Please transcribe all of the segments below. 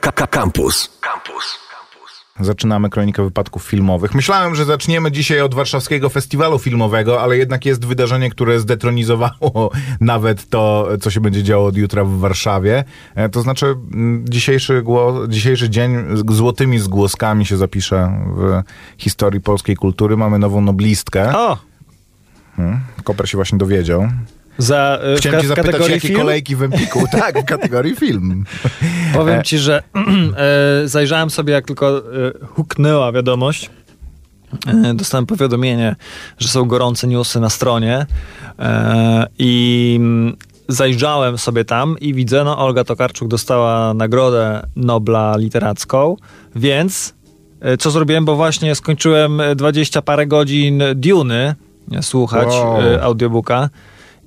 Campus. Campus. Zaczynamy kronikę wypadków filmowych. Myślałem, że zaczniemy dzisiaj od warszawskiego festiwalu filmowego, ale jednak jest wydarzenie, które zdetronizowało nawet to, co się będzie działo od jutra w Warszawie. E, To znaczy, dzisiejszy, głos, dzisiejszy dzień złotymi zgłoskami się zapisze w historii polskiej kultury. Mamy nową noblistkę. O! Koper się właśnie dowiedział. Za, w, Chciałem cię zapytać, kategorii jakie film? kolejki w Empiku. tak, w kategorii film. Powiem ci, że e, zajrzałem sobie, jak tylko e, huknęła wiadomość. E, dostałem powiadomienie, że są gorące newsy na stronie e, i mm, zajrzałem sobie tam i widzę, no Olga Tokarczuk dostała nagrodę Nobla literacką, więc e, co zrobiłem, bo właśnie skończyłem 20 parę godzin Duny e, słuchać Wow. e, audiobooka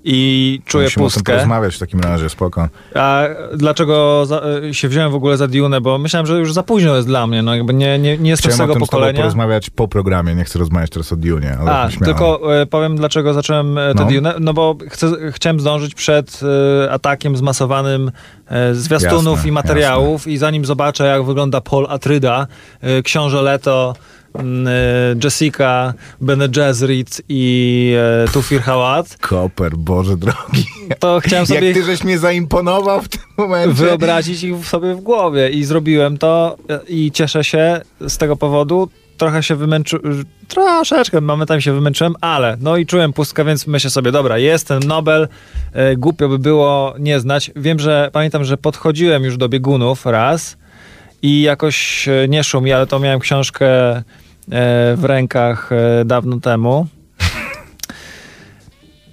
i czuję Musimy pustkę. porozmawiać w takim razie, spoko. A dlaczego za, y, się wziąłem w ogóle za Dune? Bo myślałem, że już za późno jest dla mnie. No jakby nie, nie, nie jestem Chciałem z tego o tym pokolenia. porozmawiać po programie, nie chcę rozmawiać teraz o Dune, ale A, śmiało. tylko y, powiem, dlaczego zacząłem te No. Dune. No bo chcę, chciałem zdążyć przed y, atakiem zmasowanym y, zwiastunów Jasne, i materiałów i zanim zobaczę, jak wygląda Paul Atryda, y, książę Leto, Jessica, Bene Gesserit i y, Tufir Hawat, Koper, Boże drogi. to chciałem sobie Jak ty żeś mnie zaimponował w tym momencie. wyobrazić ich sobie w głowie i zrobiłem to e, i cieszę się z tego powodu. Trochę się wymęczyłem, troszeczkę momentami się wymęczyłem, ale no i czułem pustkę, więc myślę sobie, dobra, jest ten Nobel, e, głupio by było nie znać. Wiem, że pamiętam, że podchodziłem już do biegunów raz i jakoś e, nie szło mi, ale to miałem książkę e, w rękach e, dawno temu.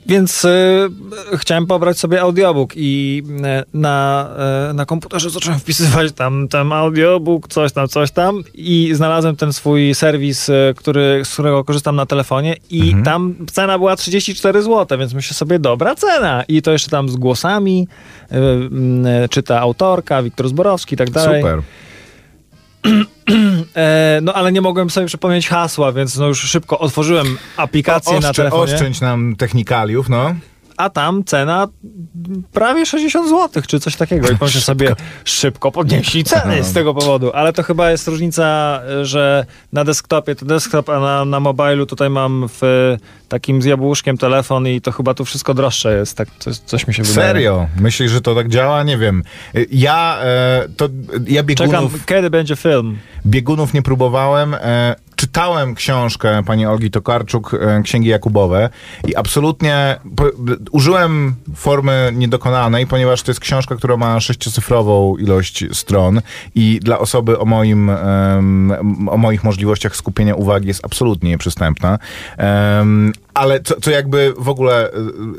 Więc y, chciałem pobrać sobie audiobook i y, na, y, na komputerze zacząłem wpisywać tam, tam audiobook, coś tam, coś tam i znalazłem ten swój serwis, który, z którego korzystam na telefonie i tam cena była 34 zł, więc myślę sobie, dobra cena. I to jeszcze tam z głosami, czyta autorka, Wiktor Zborowski i tak dalej. Super. E, no ale nie mogłem sobie przypomnieć hasła, więc no już szybko otworzyłem aplikację na Oszczę, telefonie. oszczędź nam technikaliów, no. A tam cena prawie 60 zł, czy coś takiego. I pomyślę sobie, szybko podnieśli ceny z tego powodu. Ale to chyba jest różnica, że na desktopie to desktop, a na, na mobilu tutaj mam w takim z jabłuszkiem telefon i to chyba tu wszystko droższe jest. Tak, coś, coś mi się wydaje. Serio? Myślisz, że to tak działa? Nie wiem. Ja, e, to, ja Czekam, biegunów, kiedy będzie film. biegunów nie próbowałem. E, czytałem książkę pani Olgi Tokarczuk, e, Księgi Jakubowe i absolutnie użyłem formy niedokonanej, ponieważ to jest książka, która ma sześciocyfrową ilość stron i dla osoby o moim, o moich możliwościach skupienia uwagi jest absolutnie nieprzystępna. Ale co, co jakby w ogóle y,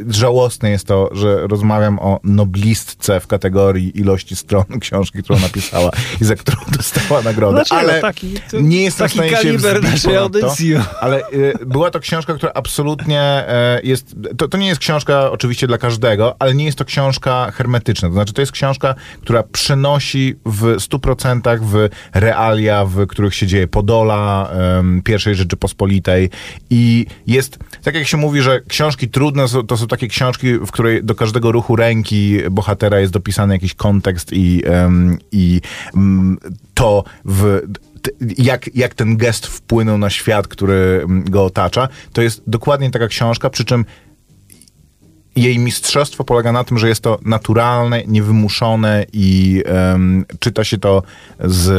żałosne jest to, że rozmawiam o noblistce w kategorii ilości stron książki, którą napisała i za którą dostała nagrodę. Dlaczego? Ale Taki- to- nie jestem taki w stanie się naszej to, audycji. Ale y, była to książka, która absolutnie e, jest... To, to nie jest książka oczywiście dla każdego, ale nie jest to książka hermetyczna. To znaczy to jest książka, która przenosi w 100% w realia, w których się dzieje Podola, em, pierwszej Rzeczypospolitej i jest, tak jak się mówi, że książki trudne są, to są takie książki, w której do każdego ruchu ręki bohatera jest dopisany jakiś kontekst i, i mm, to w jak, jak ten gest wpłynął na świat, który mm, go otacza, to jest dokładnie taka książka, przy czym jej mistrzostwo polega na tym, że jest to naturalne, niewymuszone i em, czyta się to z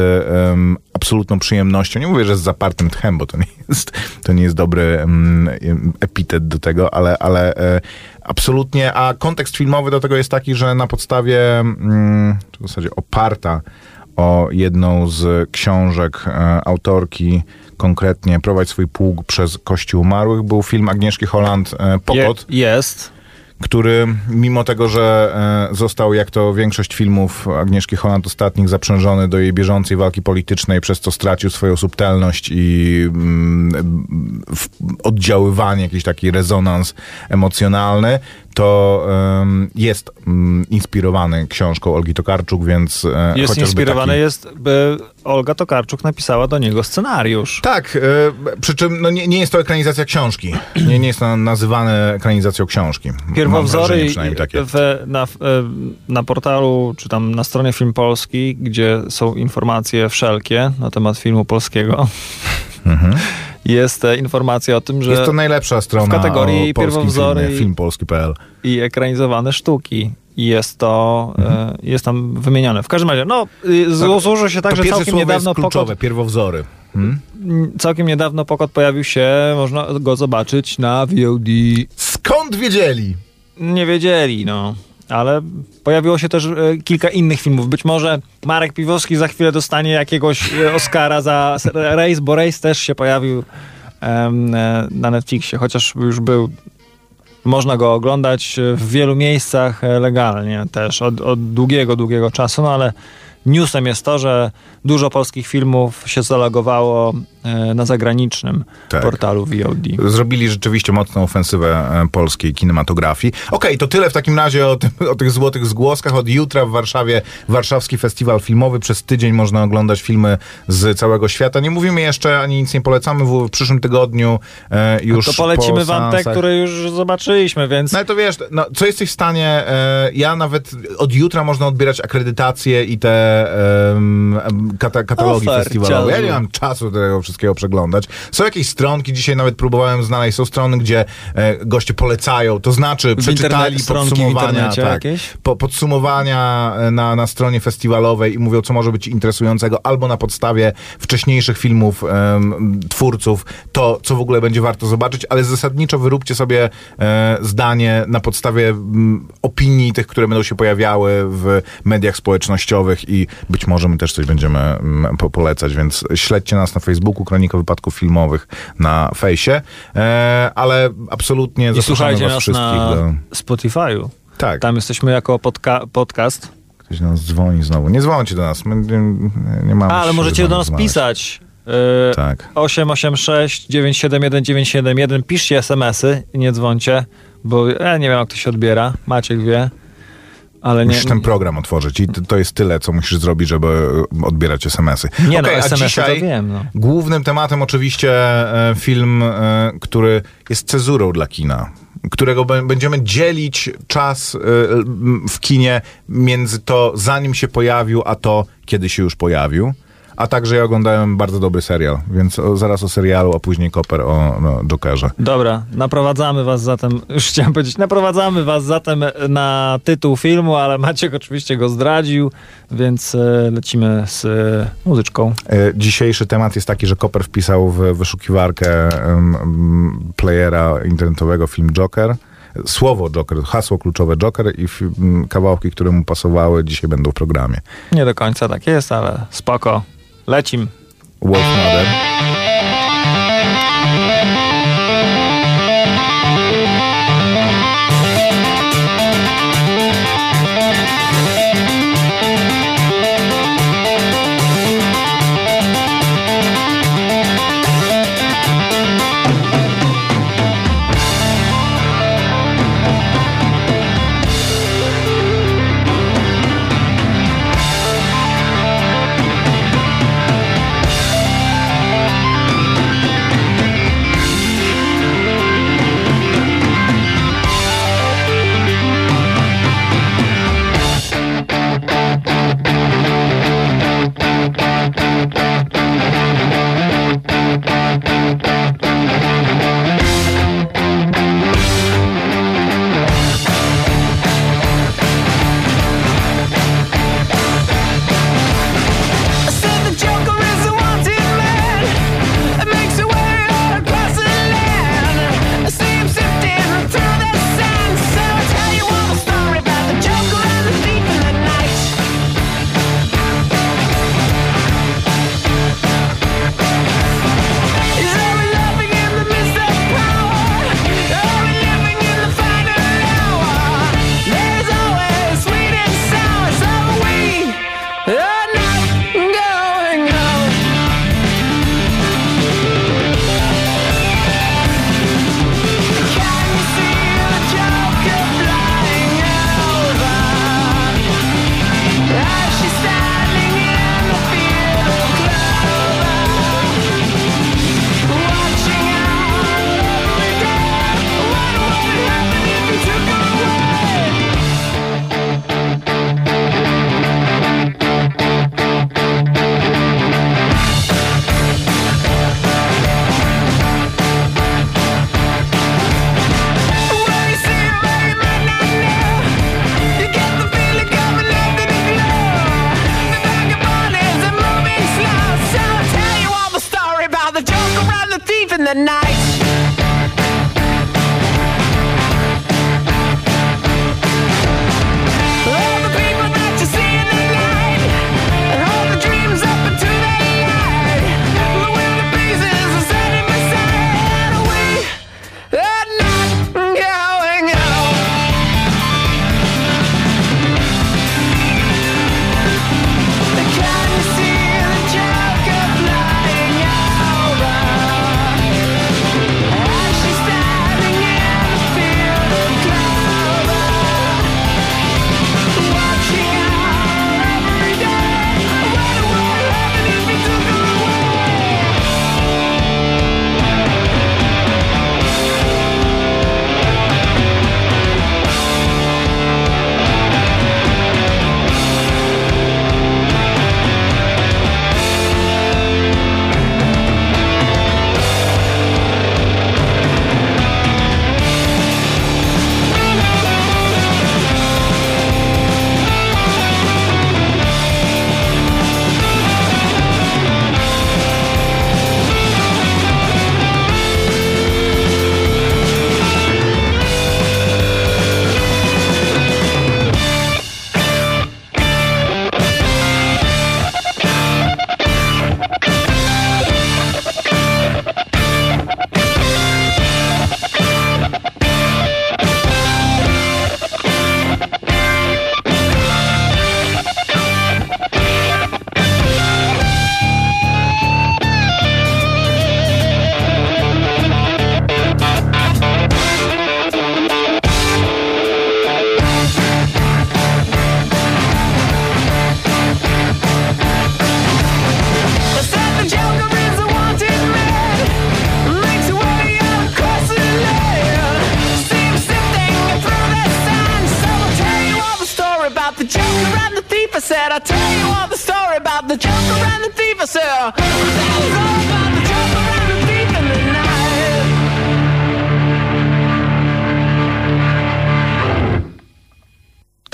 em, absolutną przyjemnością. Nie mówię, że z zapartym tchem, bo to nie jest, to nie jest dobry em, epitet do tego, ale, ale e, absolutnie, a kontekst filmowy do tego jest taki, że na podstawie, w zasadzie oparta o jedną z książek e, autorki, konkretnie Prowadź swój pług przez Kościół Umarłych, był film Agnieszki Holland e, Pokot Je, jest. Który mimo tego, że e, został, jak to większość filmów Agnieszki Holland ostatnich, zaprzężony do jej bieżącej walki politycznej, przez co stracił swoją subtelność i mm, oddziaływanie, jakiś taki rezonans emocjonalny, to em, jest mm, inspirowany książką Olgi Tokarczuk, więc e, Jest inspirowany, taki... jest, by Olga Tokarczuk napisała do niego scenariusz. Tak, e, przy czym no, nie, nie jest to ekranizacja książki. Nie, nie jest to nazywane ekranizacją książki. Pierwowzory wrażenie przynajmniej takie. w, na, w- na portalu, czy tam na stronie Film Polski, gdzie są informacje wszelkie na temat filmu polskiego, jest e, informacja o tym, że. Jest to najlepsza strona w kategorii pierwowzory filmie, i- filmpolski.pl. i ekranizowane sztuki. Jest to, Mhm. jest tam wymienione. W każdym razie, no, y, złożyło się tak, to że całkiem niedawno jest kluczowe, pierwowzory. Hmm? całkiem niedawno Pokot pojawił się, można go zobaczyć na VOD. Skąd wiedzieli? Nie wiedzieli, no. Ale pojawiło się też e, kilka innych filmów. Być może Marek Piwowski za chwilę dostanie jakiegoś e, Oscara za Race, bo Race też się pojawił e, na Netflixie, chociaż już był. Można go oglądać w wielu miejscach legalnie też od, od długiego, długiego czasu, no ale newsem jest to, że dużo polskich filmów się zalogowało na zagranicznym Tak. portalu VOD. Zrobili rzeczywiście mocną ofensywę e, polskiej kinematografii. Okej, to tyle w takim razie o, tym, o tych złotych zgłoskach. Od jutra w Warszawie Warszawski Festiwal Filmowy. Przez tydzień można oglądać filmy z całego świata. Nie mówimy jeszcze, ani nic nie polecamy. W, przyszłym tygodniu e, już to polecimy po wam te, które już zobaczyliśmy, więc No ale to wiesz, no, co jesteś w stanie, e, ja nawet od jutra można odbierać akredytacje i te em, kata, katalogi Ofer, festiwalowe. Ja nie mam czasu do tego wszystkiego przeglądać. Są jakieś stronki, dzisiaj nawet próbowałem znaleźć, są strony, gdzie e, goście polecają, to znaczy przeczytali podsumowania, tak, po, podsumowania e, na, na stronie festiwalowej i mówią, co może być interesującego, albo na podstawie wcześniejszych filmów em, twórców, to, co w ogóle będzie warto zobaczyć, ale zasadniczo wyróbcie sobie e, zdanie na podstawie mm, opinii tych, które będą się pojawiały w mediach społecznościowych i być może my też coś będziemy po, polecać, więc śledźcie nas na Facebooku, Kronika Wypadków Filmowych na fejsie, e, ale absolutnie I słuchajcie was nas wszystkich na do... Spotify'u. Tak. Tam jesteśmy jako podca- podcast. Ktoś do nas dzwoni znowu. Nie dzwońcie do nas. My nie, nie mamy A, ale możecie do nas pisać. Yy, Tak. 886 971 971. Piszcie SMS-y i nie dzwońcie, bo ja nie wiem, jak to się odbiera. Maciek wie. Ale nie, Musisz ten program otworzyć i to, jest tyle, co musisz zrobić, żeby e, odbierać SMS-y. nie no, Okej, a SMS-y dzisiaj to wiem. No. głównym tematem oczywiście e, film, e, który jest cezurą dla kina, którego będziemy dzielić czas w kinie między to, zanim się pojawił, a to, kiedy się już pojawił. A także ja oglądałem bardzo dobry serial, więc o, zaraz o serialu, a później Koper o no, Jokerze. Dobra, naprowadzamy was zatem, już chciałem powiedzieć, naprowadzamy was zatem na tytuł filmu, ale Maciek oczywiście go zdradził, więc e, lecimy z e, muzyczką. E, Dzisiejszy temat jest taki, że Koper wpisał w wyszukiwarkę playera internetowego film Joker. Słowo Joker, hasło kluczowe Joker i kawałki, które mu pasowały, dzisiaj będą w programie. Nie do końca tak jest, ale spoko. Lecim. Wolf Mother. In the night.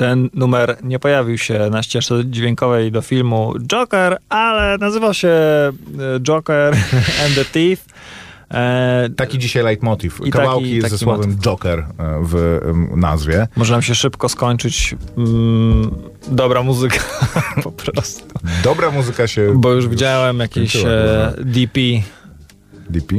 Ten numer nie pojawił się na ścieżce dźwiękowej do filmu Joker, ale nazywał się e, Joker and the Thief. E, Taki dzisiaj leitmotiv. I Kawałki taki- ze taki słowem motyw. Joker e, w nazwie. może nam się szybko skończyć mm, dobra muzyka po prostu. Dobra muzyka się... Bo już widziałem jakieś e. DP, DP?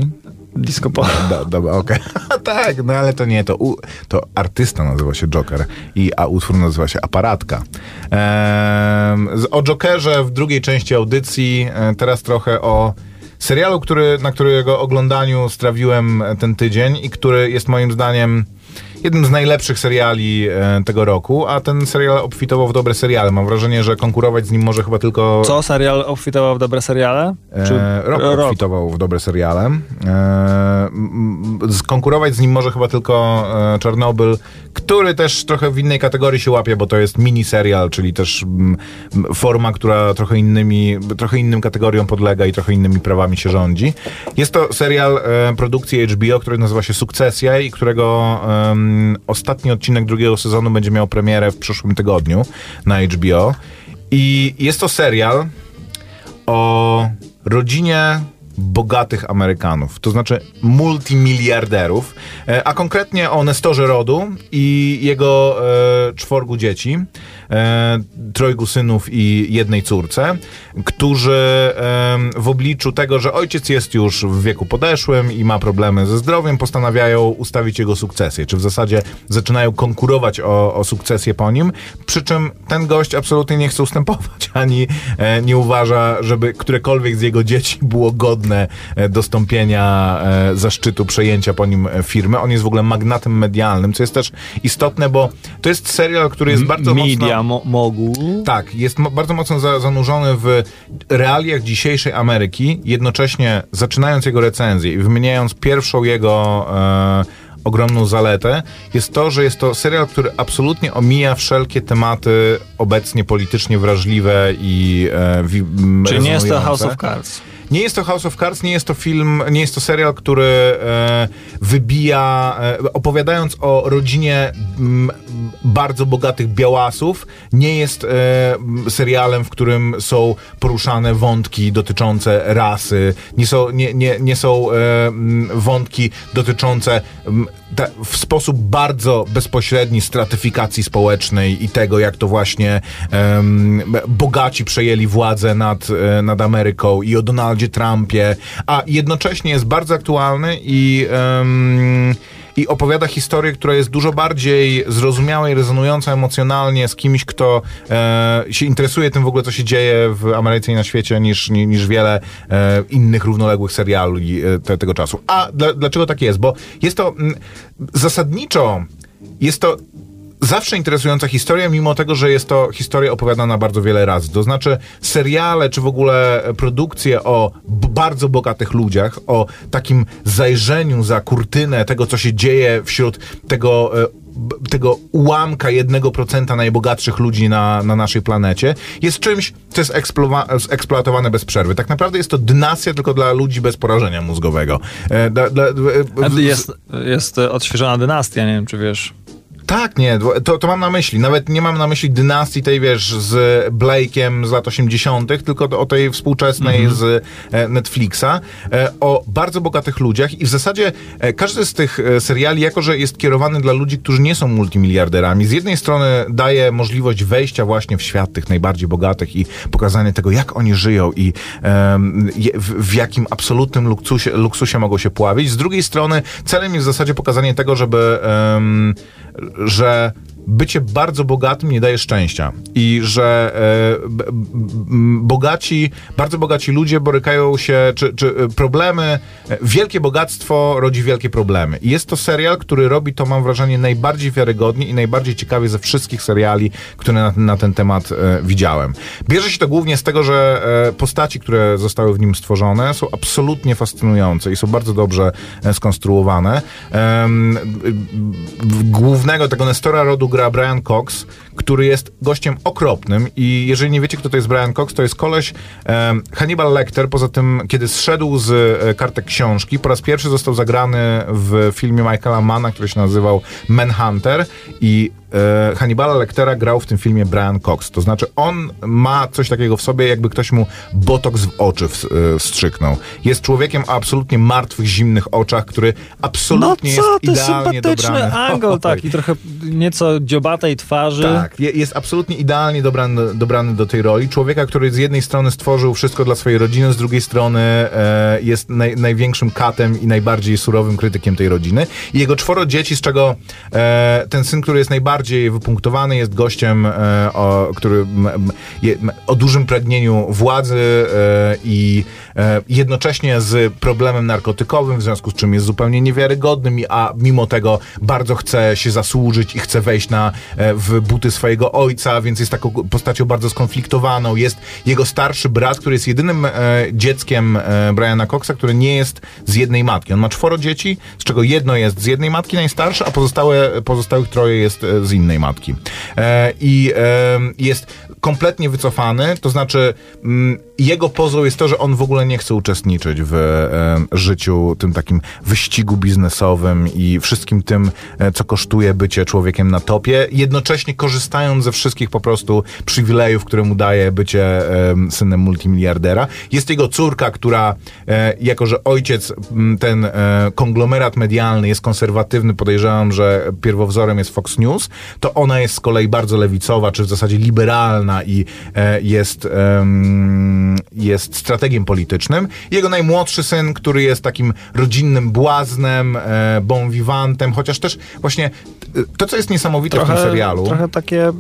Disco polo. Do, dobra, okej. tak, no ale to nie, to, u, to artysta nazywa się Joker, i, a utwór nazywa się Aparatka. Ehm, o Jokerze w drugiej części audycji, e, teraz trochę o serialu, który, na którego oglądaniu strawiłem ten tydzień i który jest moim zdaniem jednym z najlepszych seriali e, tego roku, a ten serial obfitował w dobre seriale. Mam wrażenie, że konkurować z nim może chyba tylko... Co serial obfitował w dobre seriale? Czy E, rok obfitował w dobre seriale. E, skonkurować z nim może chyba tylko e, Czarnobyl, który też trochę w innej kategorii się łapie, bo to jest miniserial, czyli też m, m, forma, która trochę innymi, trochę innym kategoriom podlega i trochę innymi prawami się rządzi. Jest to serial e, produkcji HBO, który nazywa się Sukcesja i którego em, ostatni odcinek drugiego sezonu będzie miał premierę w przyszłym tygodniu na HBO. I jest to serial, o rodzinie bogatych Amerykanów, to znaczy multimiliarderów, e, a konkretnie o Nestorze Rodu i jego e, czworgu dzieci, e, trojgu synów i jednej córce, którzy e, w obliczu tego, że ojciec jest już w wieku podeszłym i ma problemy ze zdrowiem, postanawiają ustawić jego sukcesję, czy w zasadzie zaczynają konkurować o, o sukcesję po nim, przy czym ten gość absolutnie nie chce ustępować, ani e, nie uważa, żeby którekolwiek z jego dzieci było godne e, dostąpienia e, zaszczytu przejęcia po nim e, firmy. On jest w ogóle magnatem medialnym, co jest też istotne, bo to jest serial, który jest bardzo mocno... Media mo- mogul. Tak, jest bardzo mocno za, zanurzony w realiach dzisiejszej Ameryki, jednocześnie zaczynając jego recenzję i wymieniając pierwszą jego e, ogromną zaletę, jest to, że jest to serial, który absolutnie omija wszelkie tematy obecnie politycznie wrażliwe i e, Czyli nie jest to. House of Cards. Nie jest to House of Cards, nie jest to film, nie jest to serial, który e, wybija, e, opowiadając o rodzinie m, bardzo bogatych białasów, nie jest e, serialem, w którym są poruszane wątki dotyczące rasy, nie są, nie, nie, nie są e, m, wątki dotyczące m, ta, w sposób bardzo bezpośredni stratyfikacji społecznej i tego, jak to właśnie bogaci przejęli władzę nad, e, nad Ameryką i o Donaldzie Trumpie, a jednocześnie jest bardzo aktualny i em, i opowiada historię, która jest dużo bardziej zrozumiała i rezonująca emocjonalnie z kimś, kto e, się interesuje tym w ogóle, co się dzieje w Ameryce i na świecie, niż, ni- niż wiele e, innych równoległych seriali e, te, tego czasu. A dla, dlaczego tak jest? Bo jest to mm, zasadniczo, jest to zawsze interesująca historia, mimo tego, że jest to historia opowiadana bardzo wiele razy. To znaczy seriale, czy w ogóle produkcje o bardzo bogatych ludziach, o takim zajrzeniu za kurtynę tego, co się dzieje wśród tego e, tego ułamka 1% najbogatszych ludzi na, na naszej planecie, jest czymś, co jest eksploatowane bez przerwy. Tak naprawdę jest to dynastia tylko dla ludzi bez porażenia mózgowego. E, dla, dla, e, w- Jest, jest odświeżona dynastia, nie wiem, czy wiesz. Tak, nie, to, to mam na myśli. Nawet nie mam na myśli dynastii tej, wiesz, z Blake'em z lat 80., tylko o tej współczesnej z e, Netflixa, e, o bardzo bogatych ludziach i w zasadzie e, każdy z tych seriali, jako że jest kierowany dla ludzi, którzy nie są multimiliarderami, z jednej strony daje możliwość wejścia właśnie w świat tych najbardziej bogatych i pokazanie tego, jak oni żyją i je, w, w jakim absolutnym luksusie, luksusie mogą się pławić. Z drugiej strony celem jest w zasadzie pokazanie tego, żeby em, że bycie bardzo bogatym nie daje szczęścia i że e, b, bogaci, bardzo bogaci ludzie borykają się, czy, czy e, problemy, e, wielkie bogactwo rodzi wielkie problemy. I jest to serial, który robi to, mam wrażenie, najbardziej wiarygodnie i najbardziej ciekawie ze wszystkich seriali, które na, na ten temat e, widziałem. Bierze się to głównie z tego, że e, postaci, które zostały w nim stworzone, są absolutnie fascynujące i są bardzo dobrze e, skonstruowane. Głównego tego Nestora rodu gra Brian Cox, który jest gościem okropnym i jeżeli nie wiecie, kto to jest Brian Cox, to jest koleś em, Hannibal Lecter, poza tym, kiedy zszedł z e, kartek książki, po raz pierwszy został zagrany w filmie Michaela Manna, który się nazywał Manhunter i e, Hannibala Lectera grał w tym filmie Brian Cox. To znaczy on ma coś takiego w sobie, jakby ktoś mu botoks w oczy e, wstrzyknął. Jest człowiekiem o absolutnie martwych, zimnych oczach, który No absolutnie co, to jest idealnie sympatyczny dobrany. angle Oj. taki, trochę nieco dziobatej twarzy. Tak, je- jest absolutnie idealnie dobrany, dobrany do tej roli. Człowieka, który z jednej strony stworzył wszystko dla swojej rodziny, z drugiej strony e, jest naj, największym katem i najbardziej surowym krytykiem tej rodziny. I jego czworo dzieci, z czego e, ten syn, który jest najbardziej wypunktowany, jest gościem, e, o, który m, je, m, o dużym pragnieniu władzy e, i e, jednocześnie z problemem narkotykowym, w związku z czym jest zupełnie niewiarygodnym, a mimo tego bardzo chce się zasłużyć i chce wejść na, e, w buty swojego ojca, więc jest taką postacią bardzo skonfliktowaną. Jest jego starszy brat, który jest jedynym e, dzieckiem e, Briana Coxa, który nie jest z jednej matki. On ma czworo dzieci, z czego jedno jest z jednej matki, najstarsze, a pozostałe, pozostałych troje jest e, z innej matki. E, I e, jest kompletnie wycofany, to znaczy mm, jego pozą jest to, że on w ogóle nie chce uczestniczyć w e, życiu, tym takim wyścigu biznesowym i wszystkim tym, co kosztuje bycie człowiekiem na topie, jednocześnie korzystając ze wszystkich po prostu przywilejów, które mu daje bycie synem multimiliardera. Jest jego córka, która, e, jako że ojciec, ten e, konglomerat medialny jest konserwatywny, podejrzewam, że pierwowzorem jest Fox News, to ona jest z kolei bardzo lewicowa, czy w zasadzie liberalna i e, jest, jest strategiem politycznym. Jego najmłodszy syn, który jest takim rodzinnym błaznem, bon vivantem, chociaż też właśnie to, co jest niesamowite w tym serialu... trochę takie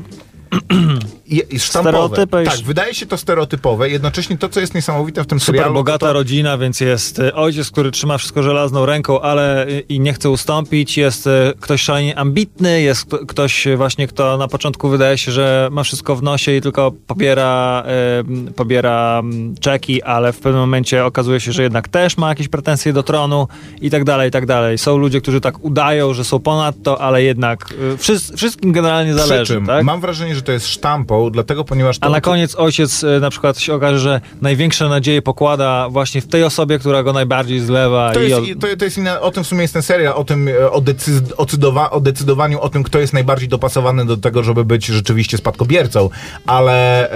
jest sztampowe. Stereotypy i Tak, wydaje się to stereotypowe. Jednocześnie to, co jest niesamowite w tym super serialu... bogata to, rodzina, więc jest e, ojciec, który trzyma wszystko żelazną ręką, ale i nie chce ustąpić. Jest e, ktoś szalenie ambitny, jest kto- ktoś właśnie, kto na początku wydaje się, że ma wszystko w nosie i tylko pobiera, m, pobiera czeki, ale w pewnym momencie okazuje się, że jednak też ma jakieś pretensje do tronu i tak dalej, i tak dalej. Są ludzie, którzy tak udają, że są ponad to, ale jednak wszys- wszystkim generalnie Przy zależy, czym tak? mam wrażenie, że to jest sztampą, dlatego ponieważ to... A na koniec ojciec e, na przykład się okaże, że największe nadzieje pokłada właśnie w tej osobie, która go najbardziej zlewa. To i jest, od... to, to jest inna, o tym w sumie jest ten serial, o tym, e, o, decyz, o, o decydowaniu o tym, kto jest najbardziej dopasowany do tego, żeby być rzeczywiście spadkobiercą, ale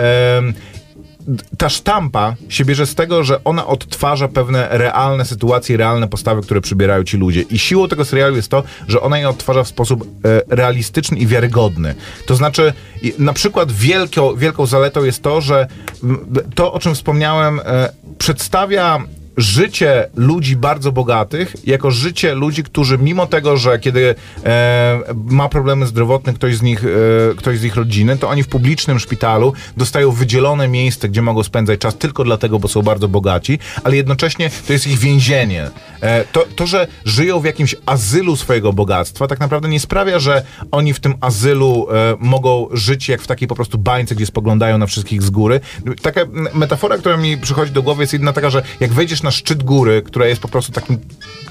ta sztampa się bierze z tego, że ona odtwarza pewne realne sytuacje, realne postawy, które przybierają ci ludzie. I siłą tego serialu jest to, że ona je odtwarza w sposób e, realistyczny i wiarygodny. To znaczy, na przykład wielką, wielką zaletą jest to, że to, o czym wspomniałem, e, przedstawia życie ludzi bardzo bogatych jako życie ludzi, którzy mimo tego, że kiedy e, ma problemy zdrowotne ktoś z nich, e, ktoś z ich rodziny, to oni w publicznym szpitalu dostają wydzielone miejsce, gdzie mogą spędzać czas tylko dlatego, bo są bardzo bogaci, ale jednocześnie to jest ich więzienie. E, to, to, że żyją w jakimś azylu swojego bogactwa, tak naprawdę nie sprawia, że oni w tym azylu e, mogą żyć jak w takiej po prostu bańce, gdzie spoglądają na wszystkich z góry. Taka metafora, która mi przychodzi do głowy jest jedna taka, że jak wejdziesz na szczyt góry, która jest po prostu takim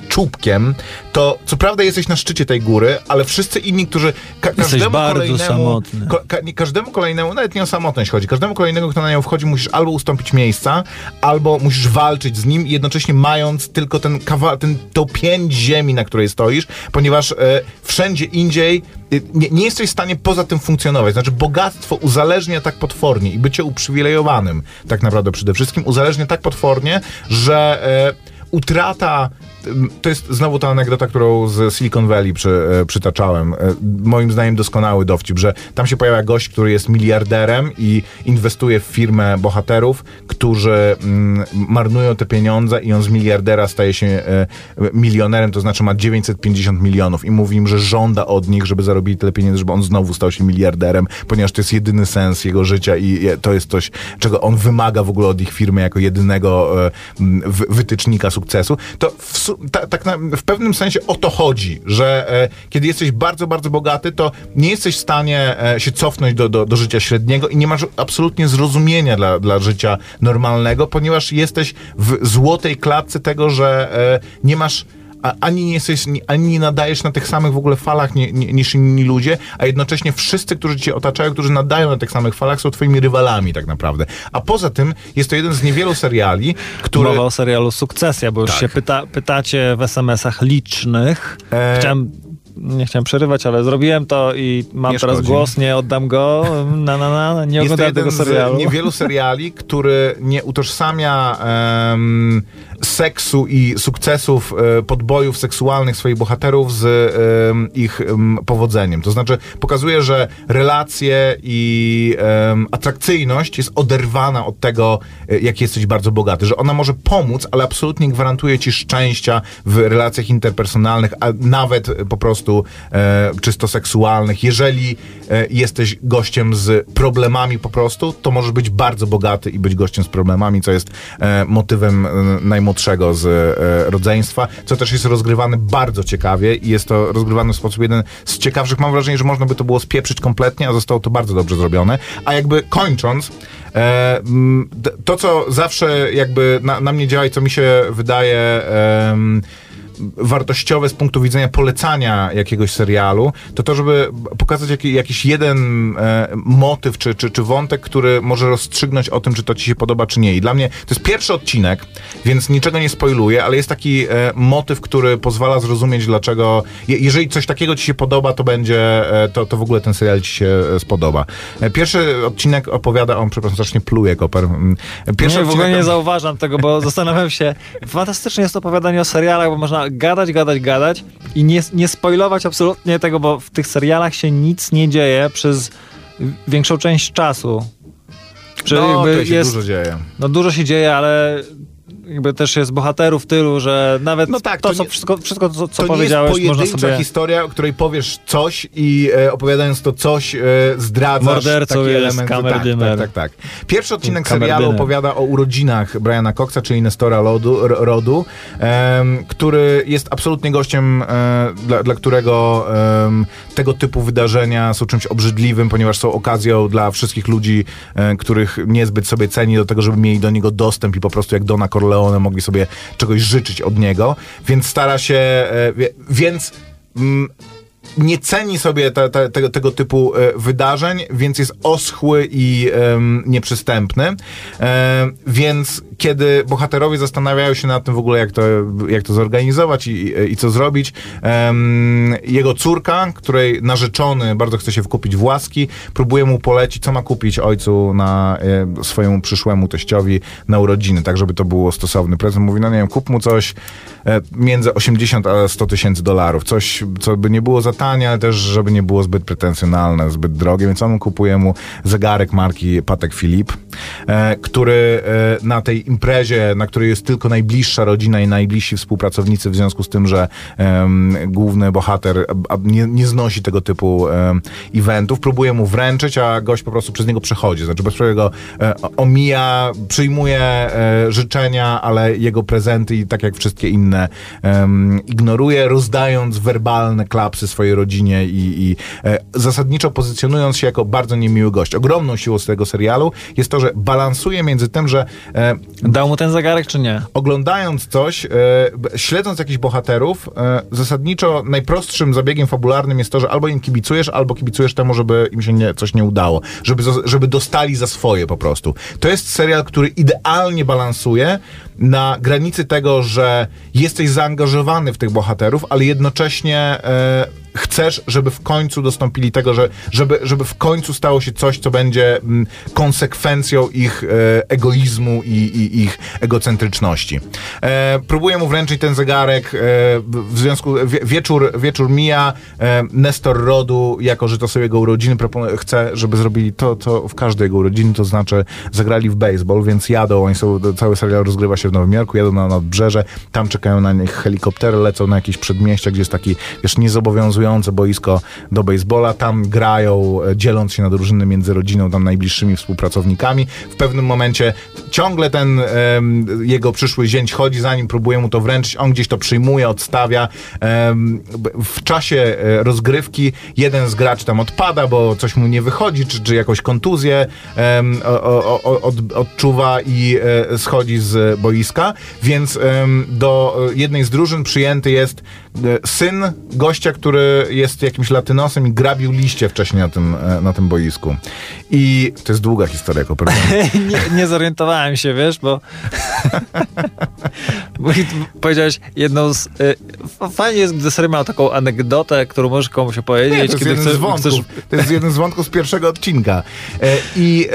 czubkiem, to co prawda jesteś na szczycie tej góry, ale wszyscy inni, którzy ka- każdemu kolejnemu. Ko- ka- każdemu kolejnemu, nawet nie o samotność chodzi, każdemu kolejnemu, kto na nią wchodzi, musisz albo ustąpić miejsca, albo musisz walczyć z nim, jednocześnie mając tylko ten kawał, ten, tą pięć ziemi, na której stoisz, ponieważ e, wszędzie indziej e, nie, nie jesteś w stanie poza tym funkcjonować. Znaczy bogactwo uzależnia tak potwornie i bycie uprzywilejowanym tak naprawdę przede wszystkim uzależnia tak potwornie, że e, utrata to jest znowu ta anegdota, którą z Silicon Valley przy, e, przytaczałem. E, moim zdaniem doskonały dowcip, że tam się pojawia gość, który jest miliarderem i inwestuje w firmę bohaterów, którzy mm, marnują te pieniądze i on z miliardera staje się e, milionerem, to znaczy ma 950 milionów i mówi im, że żąda od nich, żeby zarobili tyle pieniędzy, żeby on znowu stał się miliarderem, ponieważ to jest jedyny sens jego życia i to jest coś, czego on wymaga w ogóle od ich firmy jako jedynego wy- wytycznika sukcesu, to w, ta, tak na, w pewnym sensie o to chodzi, że e, kiedy jesteś bardzo, bardzo bogaty, to nie jesteś w stanie e, się cofnąć do, do, do życia średniego i nie masz absolutnie zrozumienia dla, dla życia normalnego, ponieważ jesteś w złotej klatce tego, że e, nie masz a, ani nie jesteś, ni- ani nie nadajesz na tych samych w ogóle falach ni, ni, niż inni ludzie, a jednocześnie wszyscy, którzy cię otaczają, którzy nadają na tych samych falach, są twoimi rywalami tak naprawdę. A poza tym jest to jeden z niewielu seriali, który... Mowa o serialu Sukcesja, bo już Tak. się pyta, pytacie w SMS-ach licznych. E, Chciałem, nie chciałem przerywać, ale zrobiłem to i mam Nie teraz szkodzi. głos, nie oddam go. Na, na, na, nie Jest to oglądałem jeden tego z serialu. niewielu seriali, który nie utożsamia em, seksu i sukcesów e, podbojów seksualnych swoich bohaterów z em, ich em, powodzeniem. To znaczy pokazuje, że relacje i atrakcyjność jest oderwana od tego, e, jak jesteś bardzo bogaty. Że ona może pomóc, ale absolutnie gwarantuje ci szczęścia w relacjach interpersonalnych, a nawet e, po prostu e, czysto seksualnych. Jeżeli e, jesteś gościem z problemami po prostu, to możesz być bardzo bogaty i być gościem z problemami, co jest e, motywem e, najmłodszego z e, rodzeństwa, co też jest rozgrywane bardzo ciekawie i jest to rozgrywane w sposób jeden z ciekawszych. Mam wrażenie, że można by to było spieprzyć kompletnie, a zostało to bardzo dobrze zrobione. A jakby kończąc, E, to, co zawsze jakby na, na mnie działa i co mi się wydaje wartościowe z punktu widzenia polecania jakiegoś serialu, to to, żeby pokazać jaki, jakiś jeden e, motyw czy, czy, czy wątek, który może rozstrzygnąć o tym, czy to ci się podoba, czy nie. I dla mnie to jest pierwszy odcinek, więc niczego nie spoiluję, ale jest taki e, motyw, który pozwala zrozumieć, dlaczego je, jeżeli coś takiego ci się podoba, to będzie, e, to, to w ogóle ten serial ci się e, spodoba. E, Pierwszy odcinek opowiada on, przepraszam, strasznie pluje koper. Mm, Pierwszy nie, w ogóle nie zauważam tego, bo zastanawiam się. Fantastycznie jest opowiadanie o serialach, bo można gadać, gadać, gadać i nie, nie spoilować absolutnie tego, bo w tych serialach się nic nie dzieje przez większą część czasu. Że No, jakby się jest, dużo dzieje. No dużo się dzieje, ale jakby też jest bohaterów tylu, że nawet No tak, to, to co, nie- wszystko, wszystko, co, co to powiedziałeś, nie jest można sobie... historia, o której powiesz coś i e, opowiadając to coś e, zdradzasz Mordercą taki jest element. Tak, kamerdyner. tak, tak, tak. Pierwszy odcinek Kamerdyner. serialu opowiada o urodzinach Briana Coxa, czyli Nestora Rodu, R- Rodu który jest absolutnie gościem, e, dla, dla którego tego typu wydarzenia są czymś obrzydliwym, ponieważ są okazją dla wszystkich ludzi, e, których niezbyt sobie ceni do tego, żeby mieli do niego dostęp i po prostu jak Dona Corleone mogli sobie czegoś życzyć od niego, więc stara się, e, więc mm, nie ceni sobie te, te, tego, tego typu e, wydarzeń, więc jest oschły i nieprzystępny. E, więc kiedy bohaterowie zastanawiają się nad tym w ogóle, jak to, jak to zorganizować i, i co zrobić, em, jego córka, której narzeczony bardzo chce się wkupić w łaski, próbuje mu polecić, co ma kupić ojcu na e, swojemu przyszłemu teściowi na urodziny, tak żeby to było stosowny prezent. Mówi, no nie wiem, kup mu coś e, między 80 a 100 tysięcy dolarów. Coś, co by nie było za tanie, ale też, żeby nie było zbyt pretensjonalne, zbyt drogie, więc on kupuje mu zegarek marki Patek Philippe, e, który e, na tej imprezie, na której jest tylko najbliższa rodzina i najbliżsi współpracownicy, w związku z tym, że em, główny bohater nie, nie znosi tego typu em, eventów, próbuje mu wręczyć, a gość po prostu przez niego przechodzi. Znaczy bezpośrednio go e, omija, przyjmuje e, życzenia, ale jego prezenty i tak jak wszystkie inne em, ignoruje, rozdając werbalne klapsy swojej rodzinie i, i e, zasadniczo pozycjonując się jako bardzo niemiły gość. Ogromną siłą z tego serialu jest to, że balansuje między tym, że e, Dał mu ten zegarek, czy nie? oglądając coś, e, śledząc jakichś bohaterów, e, zasadniczo najprostszym zabiegiem fabularnym jest to, że albo im kibicujesz, albo kibicujesz temu, żeby im się nie, coś nie udało. Żeby, żeby dostali za swoje po prostu. To jest serial, który idealnie balansuje na granicy tego, że jesteś zaangażowany w tych bohaterów, ale jednocześnie e, chcesz, żeby w końcu dostąpili tego, że, żeby, żeby w końcu stało się coś, co będzie mm, konsekwencją ich e, egoizmu i, i ich egocentryczności. E, próbuję mu wręczyć ten zegarek, e, w związku, wie, wieczór, wieczór mija, Nestor Rodu, jako że to są jego urodziny, proponuje, chce, żeby zrobili to, co w każdej jego urodziny, to znaczy zagrali w baseball, więc jadą, oni są, cały serial rozgrywa się w Nowym Jorku, jadą na nadbrzeże, tam czekają na nich helikoptery, lecą na jakieś przedmieścia, gdzie jest taki, wiesz, boisko do baseballa, tam grają, e, dzieląc się na drużyny między rodziną, tam najbliższymi współpracownikami. W pewnym momencie ciągle ten jego przyszły zięć chodzi za nim, próbuje mu to wręczyć, on gdzieś to przyjmuje, odstawia. W czasie e, rozgrywki jeden z graczy tam odpada, bo coś mu nie wychodzi, czy, czy jakąś kontuzję o, o, od, odczuwa i e, schodzi z boiska, więc do e, jednej z drużyn przyjęty jest syn gościa, który jest jakimś latynosem i grabił liście wcześniej na tym, e, na tym boisku. I to jest długa historia, Kopernik. nie, nie zorientowałem się, wiesz, bo, bo powiedziałeś jedną z... F- fajnie jest, gdy serial ma taką anegdotę, którą możesz komuś opowiedzieć, Nie, to jest kiedy jeden chcesz, z wątków. chcesz To jest jeden z wątków z pierwszego odcinka. E, I i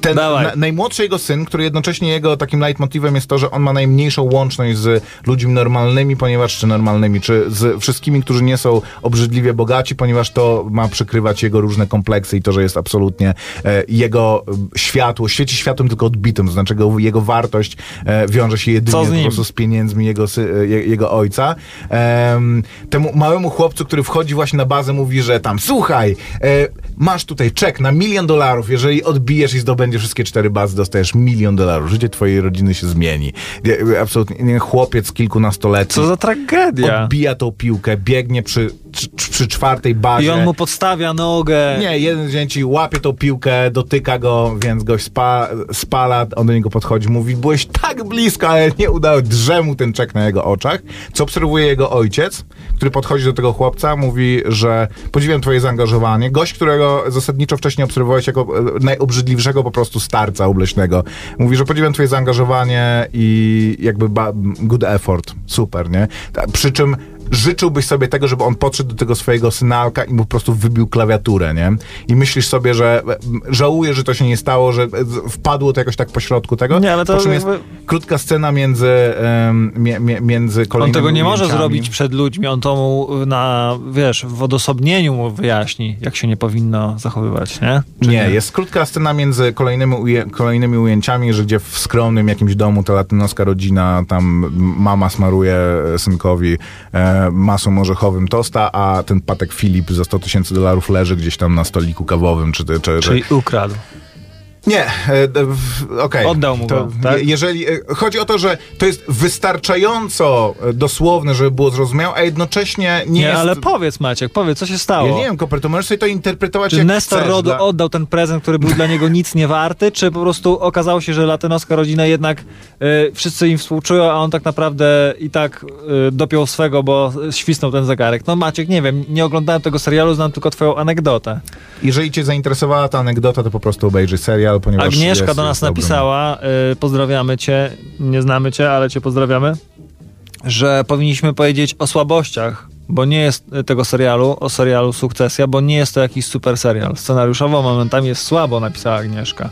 ten Dawaj. na, najmłodszy jego syn, który jednocześnie jego takim leitmotivem jest to, że on ma najmniejszą łączność z ludźmi normalnymi, ponieważ czy normalnymi, czy z wszystkimi, którzy nie są obrzydliwie bogaci, ponieważ to ma przykrywać jego różne kompleksy i to, że jest absolutnie e, jego e, światło, świeci światłem tylko odbitym, to znaczy jego, jego wartość e, wiąże się jedynie po prostu z pieniędzmi jego, sy, e, je, jego ojca. Em, temu małemu chłopcu, który wchodzi właśnie na bazę, mówi, że tam, słuchaj, e, masz tutaj czek na milion dolarów, jeżeli odbijesz i zdobędziesz wszystkie cztery bazy, dostajesz milion dolarów. Życie twojej rodziny się zmieni. Nie, Absolutnie, nie, chłopiec kilkunastoletni. Co za tragedia. Odbija tą piłkę, biegnie przy, przy, czwartej bazie. I on mu podstawia nogę. Nie, jeden z zięci łapie tą piłkę, dotyka go, więc gość spa, spala, on do niego podchodzi, mówi, byłeś tak blisko, ale nie udało, drze mu ten czek na jego oczach, co obserwuje jego ojciec, który podchodzi do tego chłopca, mówi, że podziwiam twoje zaangażowanie. Gość, którego zasadniczo wcześniej obserwowałeś jako e, najobrzydliwszego po prostu starca obleśnego, mówi, że podziwiam twoje zaangażowanie i jakby good effort, super, nie? Przy czym życzyłbyś sobie tego, żeby on podszedł do tego swojego synalka i mu po prostu wybił klawiaturę, nie? I myślisz sobie, że e, m, żałuję, że to się nie stało, że e, wpadło to jakoś tak pośrodku tego. Nie, ale to po czym jest jakby- krótka scena między, mie, między On kolejnymi tego nie może zrobić przed ludźmi, on to mu na, wiesz, w odosobnieniu mu wyjaśni, jak się nie powinno zachowywać, nie? Czy Nie, jest krótka scena między kolejnymi, uje, kolejnymi ujęciami, że gdzie w skromnym jakimś domu ta latynoska rodzina, tam mama smaruje synkowi e, masą orzechowym tosta, a ten Patek Filip za 100 tysięcy dolarów leży gdzieś tam na stoliku kawowym, czy, czy, czy Czyli ukradł. Nie, e, w- okej. Oddał mu To go, tak? je- Jeżeli, e, chodzi o to, że to jest wystarczająco e, dosłowne, żeby było zrozumiałe, a jednocześnie nie, Nie, jest... ale powiedz Maciek, powiedz, co się stało? Ja nie wiem, Koper, to możesz sobie to interpretować Czy jak Nestor chcesz. Rodu Dla- oddał ten prezent, który był dla niego nic nie warty, czy po prostu okazało się, że latynoska rodzina jednak y, wszyscy im współczują, a on tak naprawdę i tak y, dopiął swego, bo świsnął ten zegarek. No Maciek, nie wiem, nie oglądałem tego serialu, znam tylko twoją anegdotę. Jeżeli cię zainteresowała ta anegdota, to po prostu obejrzyj serial, ponieważ Agnieszka jest, do nas napisała, y, pozdrawiamy cię, nie znamy cię, ale cię pozdrawiamy, że powinniśmy powiedzieć o słabościach, bo nie jest y, tego serialu, o serialu Sukcesja, bo nie jest to jakiś super serial. Scenariuszowo momentami jest słabo, napisała Agnieszka.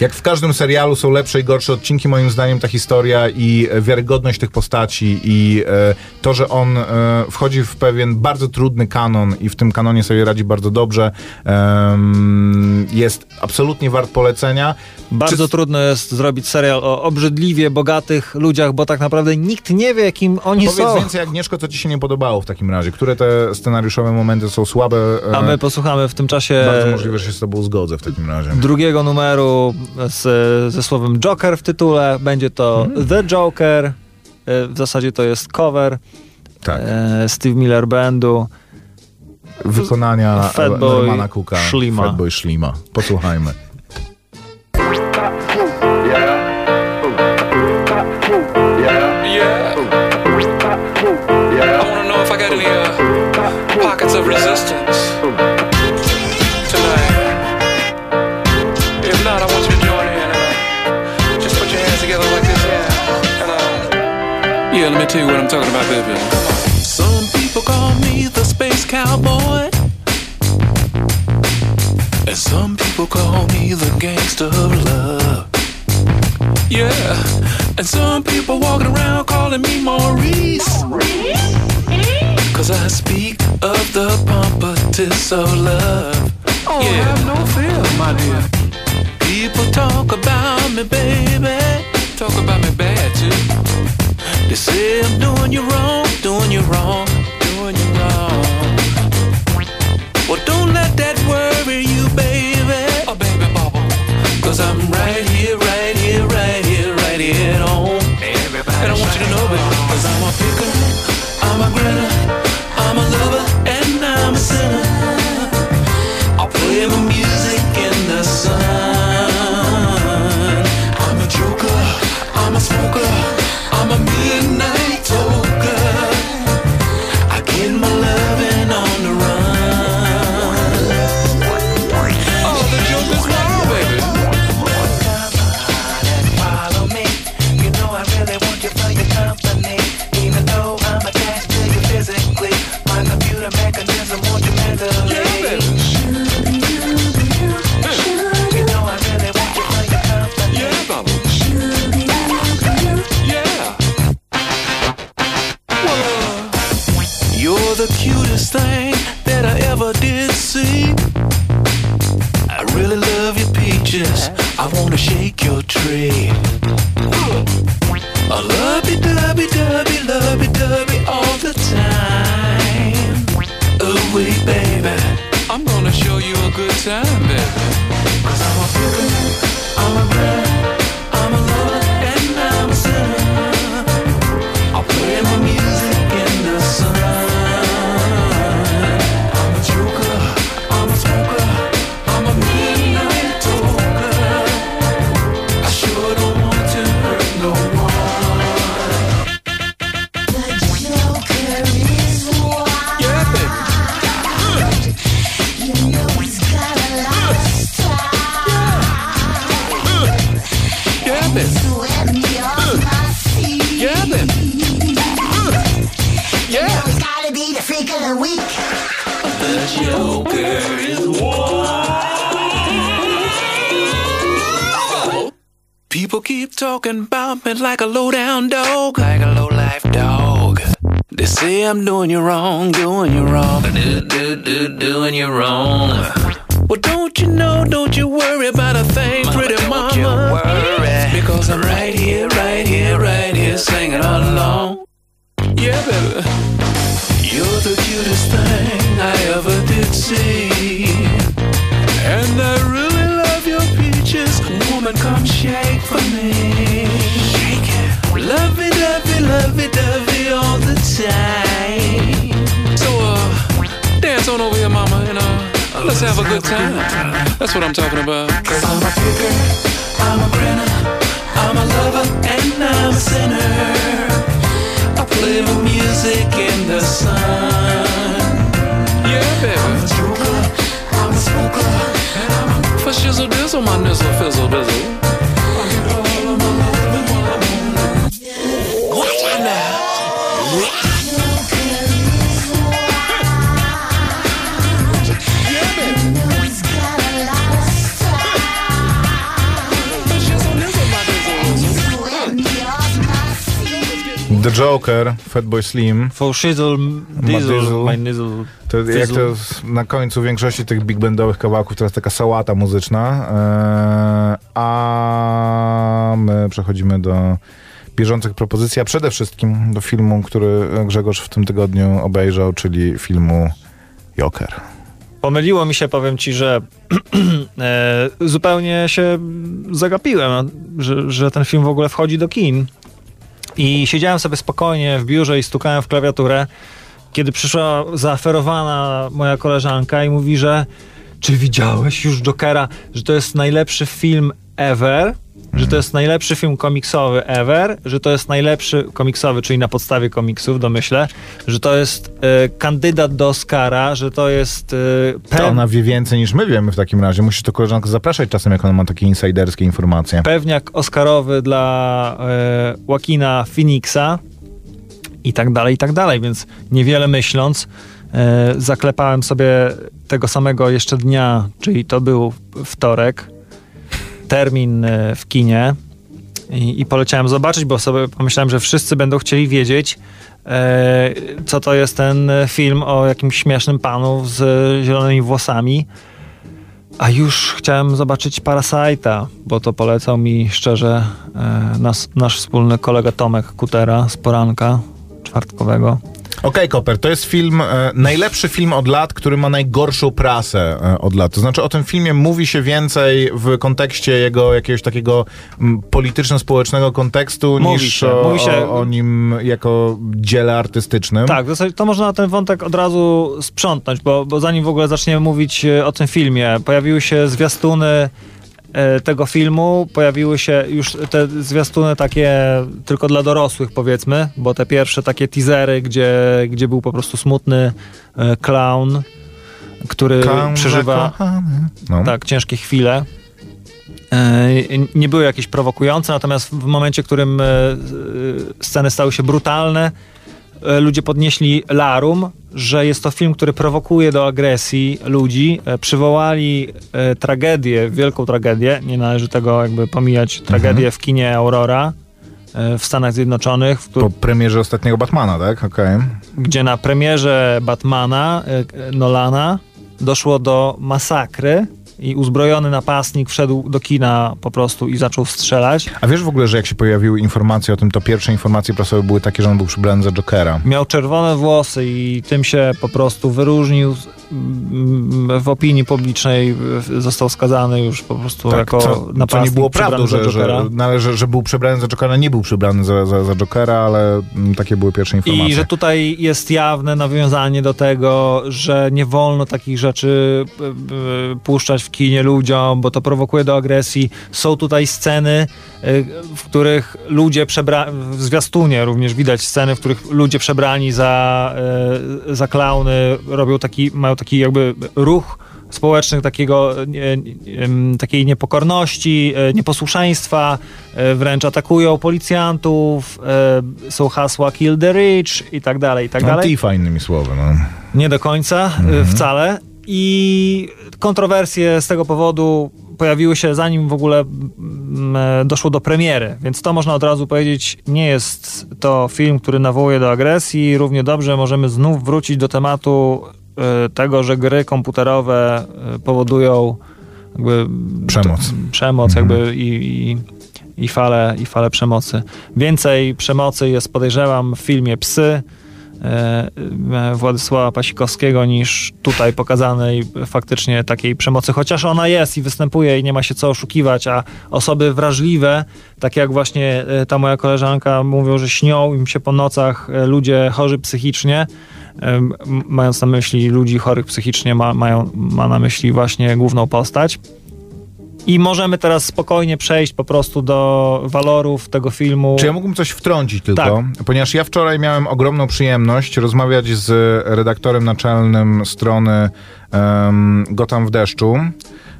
Jak w każdym serialu są lepsze i gorsze odcinki, moim zdaniem ta historia i wiarygodność tych postaci i e, to, że on e, wchodzi w pewien bardzo trudny kanon i w tym kanonie sobie radzi bardzo dobrze, jest absolutnie wart polecenia. Bardzo Czy- trudno jest zrobić serial o obrzydliwie bogatych ludziach, bo tak naprawdę nikt nie wie, kim oni Powiedz są. więcej, Agnieszko, co ci się nie podobało w takim razie? Które te scenariuszowe momenty są słabe? E, A my posłuchamy w tym czasie Bardzo możliwe, że się z tobą zgodzę w takim razie. drugiego numeru z, ze słowem Joker w tytule. Będzie to Mhm. The Joker. E, W zasadzie to jest cover Tak. e, Steve Miller Bandu. Wykonania Fatboy Normana Cooka. Fatboy Schlima. Posłuchajmy. Cowboy. And some people call me the gangster of love. Yeah, and some people walking around calling me Maurice. Cause I speak of the pompatus of love. Oh, yeah. have no fear, my dear. People talk about me, baby. Talk about me bad, too. They say I'm doing you wrong, doing you wrong, I to know, baby. Cause I'm a picker, I'm a grinner, I'm a lover, and I'm a sinner. I'll play my music in the sun. I'm a joker, I'm a smoker, People keep talking about me like a low down dog, like a low life dog. They say I'm doing you wrong, doing you wrong, do, do, do, doing you wrong. Well, don't you know, don't you worry about a thing, pretty mama. don't you worry. Because I'm right here, right here, right here, singing all along. Yeah, baby. You're the cutest thing I ever did see. And I really love your peaches. me. Lovey, dovey, lovey, dovey all the time. So, uh, dance on over here, mama, and uh, let's have a good time. That's what I'm talking about. Cause I'm a picker, I'm a grinner, I'm a lover, and I'm a sinner. I play the music in the sun. Yeah, baby. I'm a joker, I'm a smoker, and I'm a shizzle dizzle, my nizzle fizzle bizzle. The Joker, Fatboy Slim. Shizzle, diesel, diesel. To jak Fizzle. to na końcu większości tych big bandowych kawałków to jest taka sałata muzyczna. Eee, a my przechodzimy do bieżących propozycji, a przede wszystkim do filmu, który Grzegorz w tym tygodniu obejrzał, czyli filmu Joker. Pomyliło mi się, powiem ci, że e, zupełnie się zagapiłem, że, że ten film w ogóle wchodzi do kin. I siedziałem sobie spokojnie w biurze i stukałem w klawiaturę, kiedy przyszła zaoferowana moja koleżanka i mówi, że czy widziałeś już Jokera, że to jest najlepszy film ever, że to jest najlepszy film komiksowy ever, że to jest najlepszy komiksowy, czyli na podstawie komiksów, domyślę, że to jest e, kandydat do Oscara, że to jest e, To pew- ona wie więcej niż my wiemy w takim razie. Musisz to koleżankę zapraszać czasem, jak ona ma takie insiderskie informacje. pewniak Oscarowy dla e, Joaquina Phoenixa i tak dalej, i tak dalej, więc niewiele myśląc zaklepałem sobie tego samego jeszcze dnia, czyli to był wtorek, termin e, w kinie i, i poleciałem zobaczyć, bo sobie pomyślałem, że wszyscy będą chcieli wiedzieć, e, co to jest ten film o jakimś śmiesznym panu z zielonymi włosami. A już chciałem zobaczyć Parasite'a, bo to polecał mi szczerze e, nas, nasz wspólny kolega Tomek Kutera z poranka czwartkowego. Okej, Koper, to jest film, e, najlepszy film od lat, który ma najgorszą prasę e, od lat. To znaczy o tym filmie mówi się więcej w kontekście jego jakiegoś takiego mm, polityczno-społecznego kontekstu Mówi niż się, o, mówi się. o, o nim jako dziele artystycznym. Tak, w zasadzie to można na ten wątek od razu sprzątnąć, bo, bo zanim w ogóle zaczniemy mówić e, o tym filmie, pojawiły się zwiastuny tego filmu, pojawiły się już te zwiastuny takie tylko dla dorosłych powiedzmy, bo te pierwsze takie teasery, gdzie, gdzie był po prostu smutny e, clown, który Clown przeżywa. No. tak, ciężkie chwile. E, Nie były jakieś prowokujące, natomiast w momencie, w którym e, e, sceny stały się brutalne, e, ludzie podnieśli larum, że jest to film, który prowokuje do agresji ludzi. E, Przywołali e, tragedię, wielką tragedię, nie należy tego jakby pomijać, tragedię w kinie Aurora e, w Stanach Zjednoczonych, w Po premierze ostatniego Batmana, tak? Okej. gdzie na premierze Batmana e, Nolana doszło do masakry i uzbrojony napastnik wszedł do kina po prostu i zaczął strzelać. A wiesz w ogóle, że jak się pojawiły informacje o tym, to pierwsze informacje prasowe były takie, że on był przybrany za Jokera. Miał czerwone włosy i tym się po prostu wyróżnił. W opinii publicznej został skazany już po prostu jako Tak, co, co napastnik nie było prawdą, że, że, że, był przybrany za Jokera, nie był przybrany za, za, za Jokera, ale mm, takie były pierwsze informacje. I że tutaj jest jawne nawiązanie do tego, że nie wolno takich rzeczy e, e, puszczać w kinie ludziom, bo to prowokuje do agresji. Są tutaj sceny, e, w których ludzie przebrani, w zwiastunie również widać sceny, w których ludzie przebrani za, za klauny robią taki, mają taki jakby ruch społecznych takiego, takiej niepokorności, e, nieposłuszeństwa, e, wręcz atakują policjantów, e, są hasła kill the rich i tak dalej, i tak dalej. Antifa innymi słowy. No. Nie do końca, y, wcale. I kontrowersje z tego powodu pojawiły się zanim w ogóle mm, doszło do premiery, więc to można od razu powiedzieć, nie jest to film, który nawołuje do agresji. Równie dobrze możemy znów wrócić do tematu tego, że gry komputerowe e, powodują jakby Przemoc. przemoc jakby i, i, i, fale, i fale przemocy. Więcej przemocy jest, podejrzewam, w filmie Psy, e, e, Władysława Pasikowskiego niż tutaj pokazanej faktycznie takiej przemocy, chociaż ona jest i występuje i nie ma się co oszukiwać, a osoby wrażliwe, tak jak właśnie e, ta moja koleżanka mówią, że śnią im się po nocach e, ludzie chorzy psychicznie, mając na myśli ludzi chorych psychicznie, ma, mają, ma na myśli właśnie główną postać. I możemy teraz spokojnie przejść po prostu do walorów tego filmu. Czy ja mógłbym coś wtrącić tylko? Tak. Ponieważ ja wczoraj miałem ogromną przyjemność rozmawiać z redaktorem naczelnym strony um, Gotham w deszczu,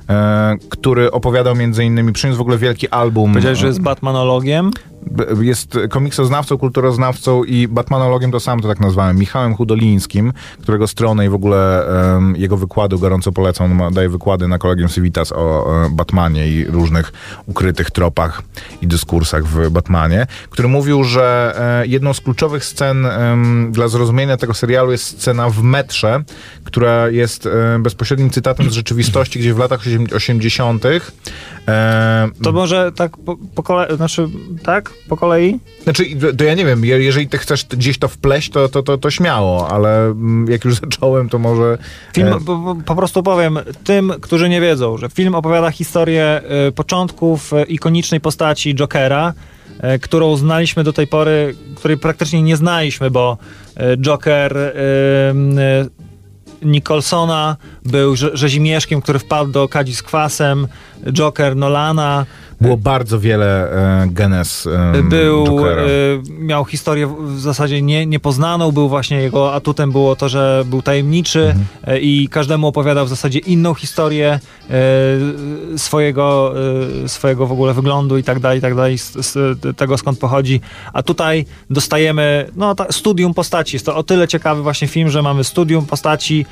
e, który opowiadał między innymi, przyniósł w ogóle wielki album. Powiedziałeś, że jest Batmanologiem. Jest komiksoznawcą, kulturoznawcą i Batmanologiem to sam to tak nazwałem, Michałem Hudolińskim, którego stronę i w ogóle em, jego wykłady gorąco polecam. On ma, daje wykłady na Kolegium Civitas o e, Batmanie i różnych ukrytych tropach i dyskursach w Batmanie, który mówił, że e, jedną z kluczowych scen dla zrozumienia tego serialu jest scena w metrze, która jest e, bezpośrednim cytatem z rzeczywistości, gdzie w latach 80. E, To może tak po, po kolei, znaczy tak, po kolei? znaczy, to ja nie wiem, je- jeżeli ty chcesz gdzieś to wpleść, to, to, to, to śmiało, ale mm, jak już zacząłem, to może... Film, e, po, po- po prostu powiem tym, którzy nie wiedzą, że film opowiada historię y, początków y, ikonicznej postaci Jokera, którą znaliśmy do tej pory, której praktycznie nie znaliśmy, bo Joker Nicholsona był rze- rzezimieszkiem, który wpadł do kadzi z kwasem, Joker Nolana, Było bardzo wiele e, genes e, był, y, miał historię w- zasadzie nie, niepoznaną, był właśnie jego atutem było to, że był tajemniczy Mhm. y, i każdemu opowiadał w zasadzie inną historię y, swojego, y, swojego w ogóle wyglądu i tak dalej, i tak dalej, z, z tego skąd pochodzi. A tutaj dostajemy no, ta, studium postaci. Jest to o tyle ciekawy właśnie film, że mamy studium postaci,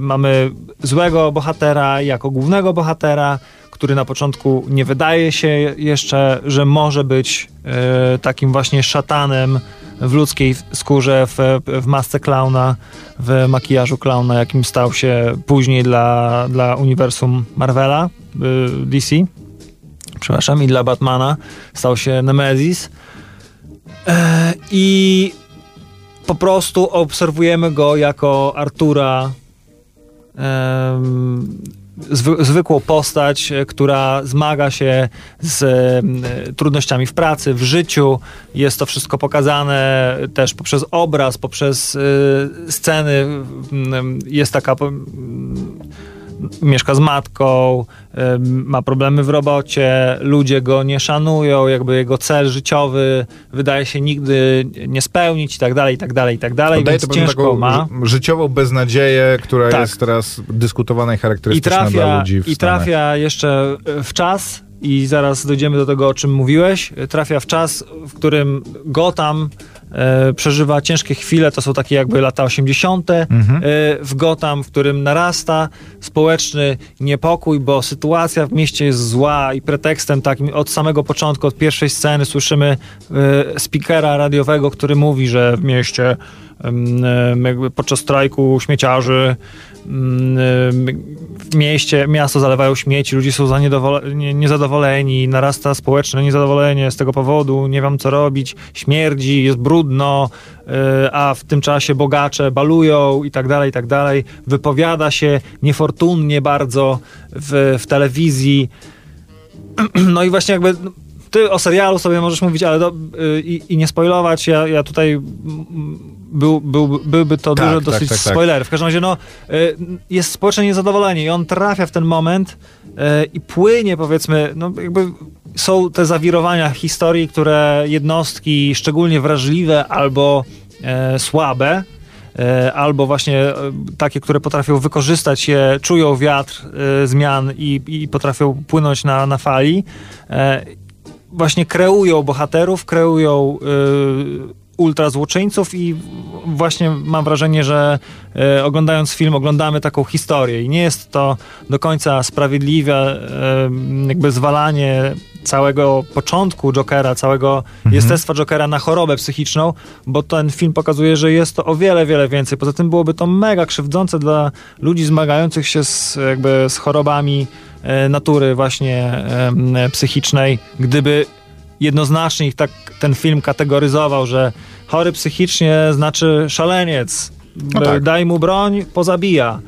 mamy złego bohatera jako głównego bohatera, który na początku nie wydaje się jeszcze, że może być e, takim właśnie szatanem w ludzkiej skórze, w, w masce klauna, w makijażu klauna, jakim stał się później dla, dla uniwersum Marvela, y, DC, przepraszam, i dla Batmana stał się Nemesis. E, I po prostu obserwujemy go jako Artura zwy, zwykłą postać, e, która zmaga się z e, trudnościami w pracy, w życiu. Jest to wszystko pokazane też poprzez obraz, poprzez e, sceny. Mm, Jest taka. Mieszka z matką, ma problemy w robocie, ludzie go nie szanują, jakby jego cel życiowy wydaje się nigdy nie spełnić i tak dalej, i tak dalej, i tak dalej, Oddaje więc ciężko taką ma. ży- życiową beznadzieję, która Tak. jest teraz dyskutowana i I charakterystyczna dla trafia, ludzi w I Stanach. trafia jeszcze w czas, i zaraz dojdziemy do tego, o czym mówiłeś. Trafia w czas, w którym Gotham e, przeżywa ciężkie chwile, to są takie jakby lata 80. Mhm. E, w Gotham, w którym narasta społeczny niepokój, bo sytuacja w mieście jest zła i pretekstem takim od samego początku, od pierwszej sceny słyszymy e, speakera radiowego, który mówi, że w mieście jakby podczas strajku śmieciarzy w mieście, miasto zalewają śmieci, ludzie są niezadowoleni, narasta społeczne niezadowolenie z tego powodu, nie wiem co robić, śmierdzi, jest brudno, y, a w tym czasie bogacze balują i tak dalej, i tak dalej. Wypowiada się niefortunnie bardzo w, w telewizji. No i właśnie jakby no, ty o serialu sobie możesz mówić, ale do, y, i, i nie spoilować, ja, ja tutaj był, był, byłby to Tak, dużo tak, dosyć tak, tak. spoilerów. W każdym razie no, y, jest społeczne niezadowolenie i on trafia w ten moment y, i płynie powiedzmy, no jakby są te zawirowania historii, które jednostki szczególnie wrażliwe albo e, słabe e, albo właśnie e, takie, które potrafią wykorzystać je, czują wiatr zmian i, i potrafią płynąć na, na fali, właśnie kreują bohaterów, kreują e, ultrazłoczyńców i właśnie mam wrażenie, że e, oglądając film oglądamy taką historię i nie jest to do końca sprawiedliwe e, jakby zwalanie całego początku Jokera, całego jestestwa Jokera na chorobę psychiczną, bo ten film pokazuje, że jest to o wiele, wiele więcej. Poza tym byłoby to mega krzywdzące dla ludzi zmagających się z, jakby z chorobami natury właśnie em, psychicznej, gdyby jednoznacznie ich tak ten film kategoryzował, że chory psychicznie znaczy szaleniec. No tak. Daj mu broń, pozabija.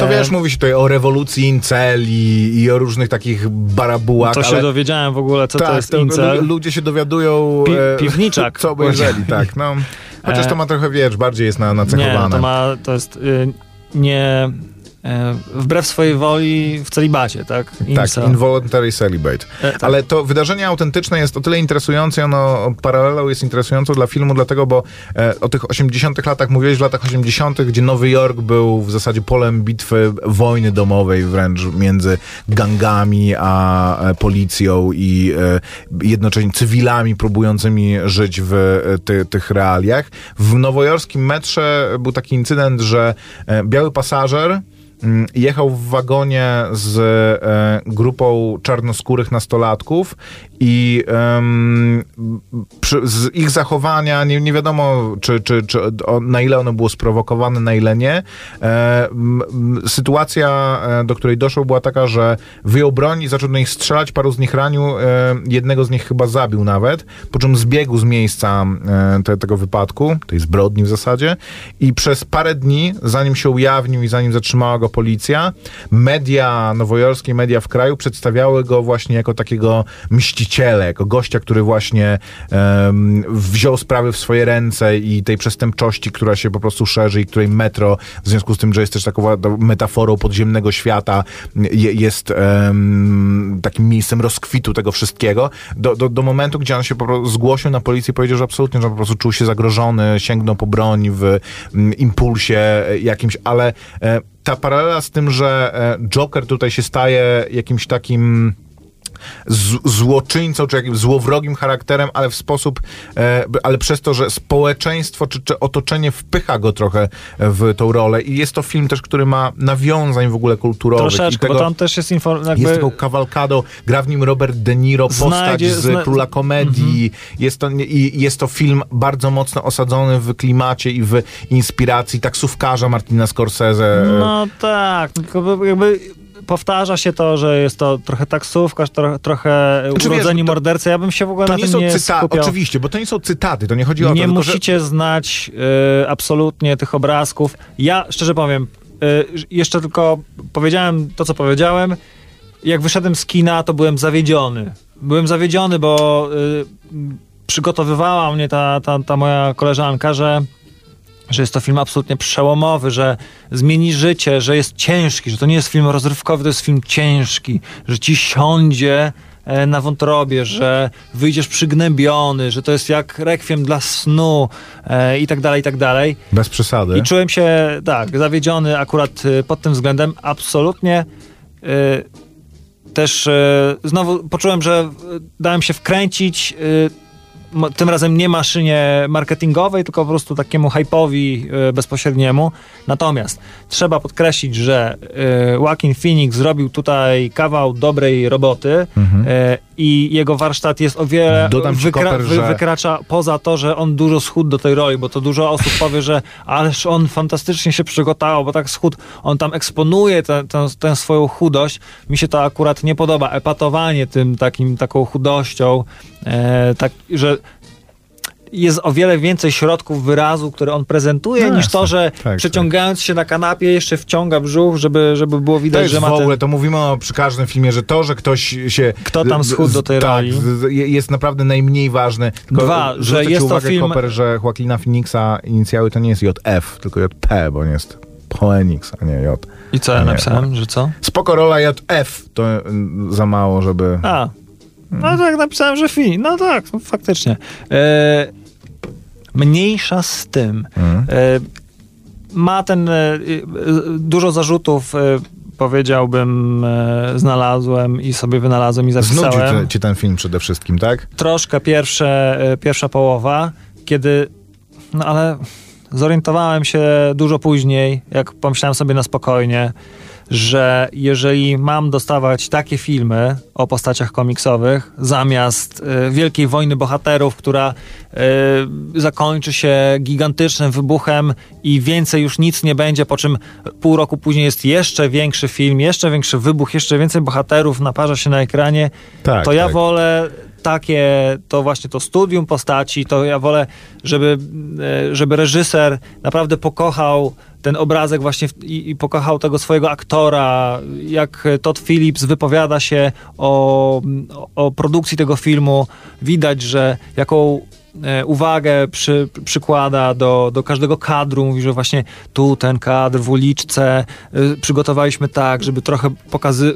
To E, wiesz, mówi się tutaj o rewolucji inceli i o różnych takich barabułach, To się ale... dowiedziałem w ogóle, co tak, to jest lu- incel. ludzie się dowiadują, Pi- e, piwniczak. co obejrzeli, tak, no. Chociaż E, to ma trochę, wiesz, bardziej jest na, Nie, nacechowane. to ma, to jest y, nie... e, Wbrew swojej woli w celibacie, tak? Tak, involuntary celibate. E, tak. Ale to wydarzenie autentyczne jest o tyle interesujące, ono paralelą jest interesujące dla filmu, dlatego, bo e, o tych 80 latach mówiłeś w latach 80., gdzie Nowy Jork był w zasadzie polem bitwy wojny domowej wręcz między gangami a e, policją i e, jednocześnie cywilami próbującymi żyć w e, ty, tych realiach. W nowojorskim metrze był taki incydent, że biały pasażer jechał w wagonie z e, grupą czarnoskórych nastolatków i em, przy, z ich zachowania nie, nie wiadomo, czy, czy, czy o, na ile ono było sprowokowane, na ile nie. E, m, sytuacja, e, do której doszło, była taka, że wyjął broń i zaczął do nich strzelać, paru z nich ranił, e, jednego z nich chyba zabił nawet, po czym zbiegł z miejsca e, te, tego wypadku, tej zbrodni w zasadzie i przez parę dni, zanim się ujawnił i zanim zatrzymała go policja, media nowojorskie, media w kraju przedstawiały go właśnie jako takiego mściciela, jako gościa, który właśnie em, wziął sprawy w swoje ręce i tej przestępczości, która się po prostu szerzy i której metro, w związku z tym, że jest też taką metaforą podziemnego świata, je, jest em, takim miejscem rozkwitu tego wszystkiego, do, do, do momentu, gdzie on się po prostu zgłosił na policję i powiedział, że absolutnie, że po prostu czuł się zagrożony, sięgnął po broń w impulsie e, jakimś, ale e, ta paralela z tym, że e, Joker tutaj się staje jakimś takim z, złoczyńcą, czy jakimś złowrogim charakterem, ale w sposób, e, ale przez to, że społeczeństwo czy, czy otoczenie wpycha go trochę w tą rolę i jest to film też, który ma nawiązań w ogóle kulturowych. i Troszeczkę, tego, bo tam też jest info, jakby... jest taką kawalkadą, gra w nim Robert De Niro, postać z zna- Króla Komedii. Jest, to, i jest to film bardzo mocno osadzony w klimacie i w inspiracji taksówkarza Martina Scorsese. No tak, tylko jakby powtarza się to, że jest to trochę taksówkarz, tro, trochę Znaczy, urodzeni wiesz, to- mordercy. Ja bym się w ogóle to na nie tym są nie skupiał. oczywiście, bo to nie są cytaty, to nie chodzi o to. nie tylko, że- musicie znać y, absolutnie tych obrazków. Ja szczerze powiem, y, jeszcze tylko powiedziałem to, co powiedziałem. Jak wyszedłem z kina, to byłem zawiedziony. Byłem zawiedziony, bo y, przygotowywała mnie ta, ta, ta moja koleżanka, że że jest to film absolutnie przełomowy, że zmieni życie, że jest ciężki, że to nie jest film rozrywkowy, to jest film ciężki, że ci siądzie e, na wątrobie, że wyjdziesz przygnębiony, że to jest jak rekwiem dla snu e, i tak dalej, i tak dalej. Bez przesady. I czułem się, tak, zawiedziony akurat y, pod tym względem. Absolutnie y, też y, znowu poczułem, że dałem się wkręcić y, tym razem nie maszynie marketingowej, tylko po prostu takiemu hype'owi y, bezpośredniemu. Natomiast trzeba podkreślić, że y, Joaquin Phoenix zrobił tutaj kawał dobrej roboty y, i jego warsztat jest o wiele Mhm. Dodam ci, Koper, że- wykracza poza to, że on dużo schudł do tej roli, bo to dużo osób powie, że ależ on fantastycznie się przygotował, bo tak schudł, on tam eksponuje tę swoją chudość. Mi się to akurat nie podoba, epatowanie tym takim, taką chudością, e, tak, że jest o wiele więcej środków wyrazu, które on prezentuje, No niż jasne. to, że Tak, przeciągając się na kanapie jeszcze wciąga brzuch, żeby, żeby było widać, jest że ma w ogóle, ten... to mówimy o, przy każdym filmie, że to, że ktoś się... Kto tam schudł do tej tak, roli. jest naprawdę najmniej ważny. Tylko Dwa, że jest to uwagę, film- Koper, że Joaquina Phoenixa inicjały to nie jest JF, tylko JP, bo on jest Phoenix, a nie J. I co ja Nie, napisałem, że co? Spoko rola JF, to mm, za mało, żeby... A. No tak, napisałem, że fi. No tak, no, faktycznie. E, mniejsza z tym. Mhm. E, ma ten. E, e, dużo zarzutów, e, powiedziałbym, e, znalazłem i sobie wynalazłem i Znudził zapisałem. cię, cię ten film przede wszystkim, tak? Troszkę pierwsze, e, pierwsza połowa, kiedy. No ale zorientowałem się dużo później, jak pomyślałem sobie na spokojnie, że jeżeli mam dostawać takie filmy o postaciach komiksowych zamiast e, Wielkiej Wojny Bohaterów, która e, zakończy się gigantycznym wybuchem i więcej już nic nie będzie, po czym pół roku później jest jeszcze większy film, jeszcze większy wybuch, jeszcze więcej bohaterów naparza się na ekranie, Tak, to ja tak. wolę takie, to właśnie to studium postaci, to ja wolę, żeby, e, żeby reżyser naprawdę pokochał ten obrazek właśnie i, i pokochał tego swojego aktora, jak Todd Phillips wypowiada się o, o produkcji tego filmu, widać, że jaką uwagę przy, przykłada do, do każdego kadru. Mówi, że właśnie tu ten kadr w uliczce y, przygotowaliśmy tak, żeby trochę pokazy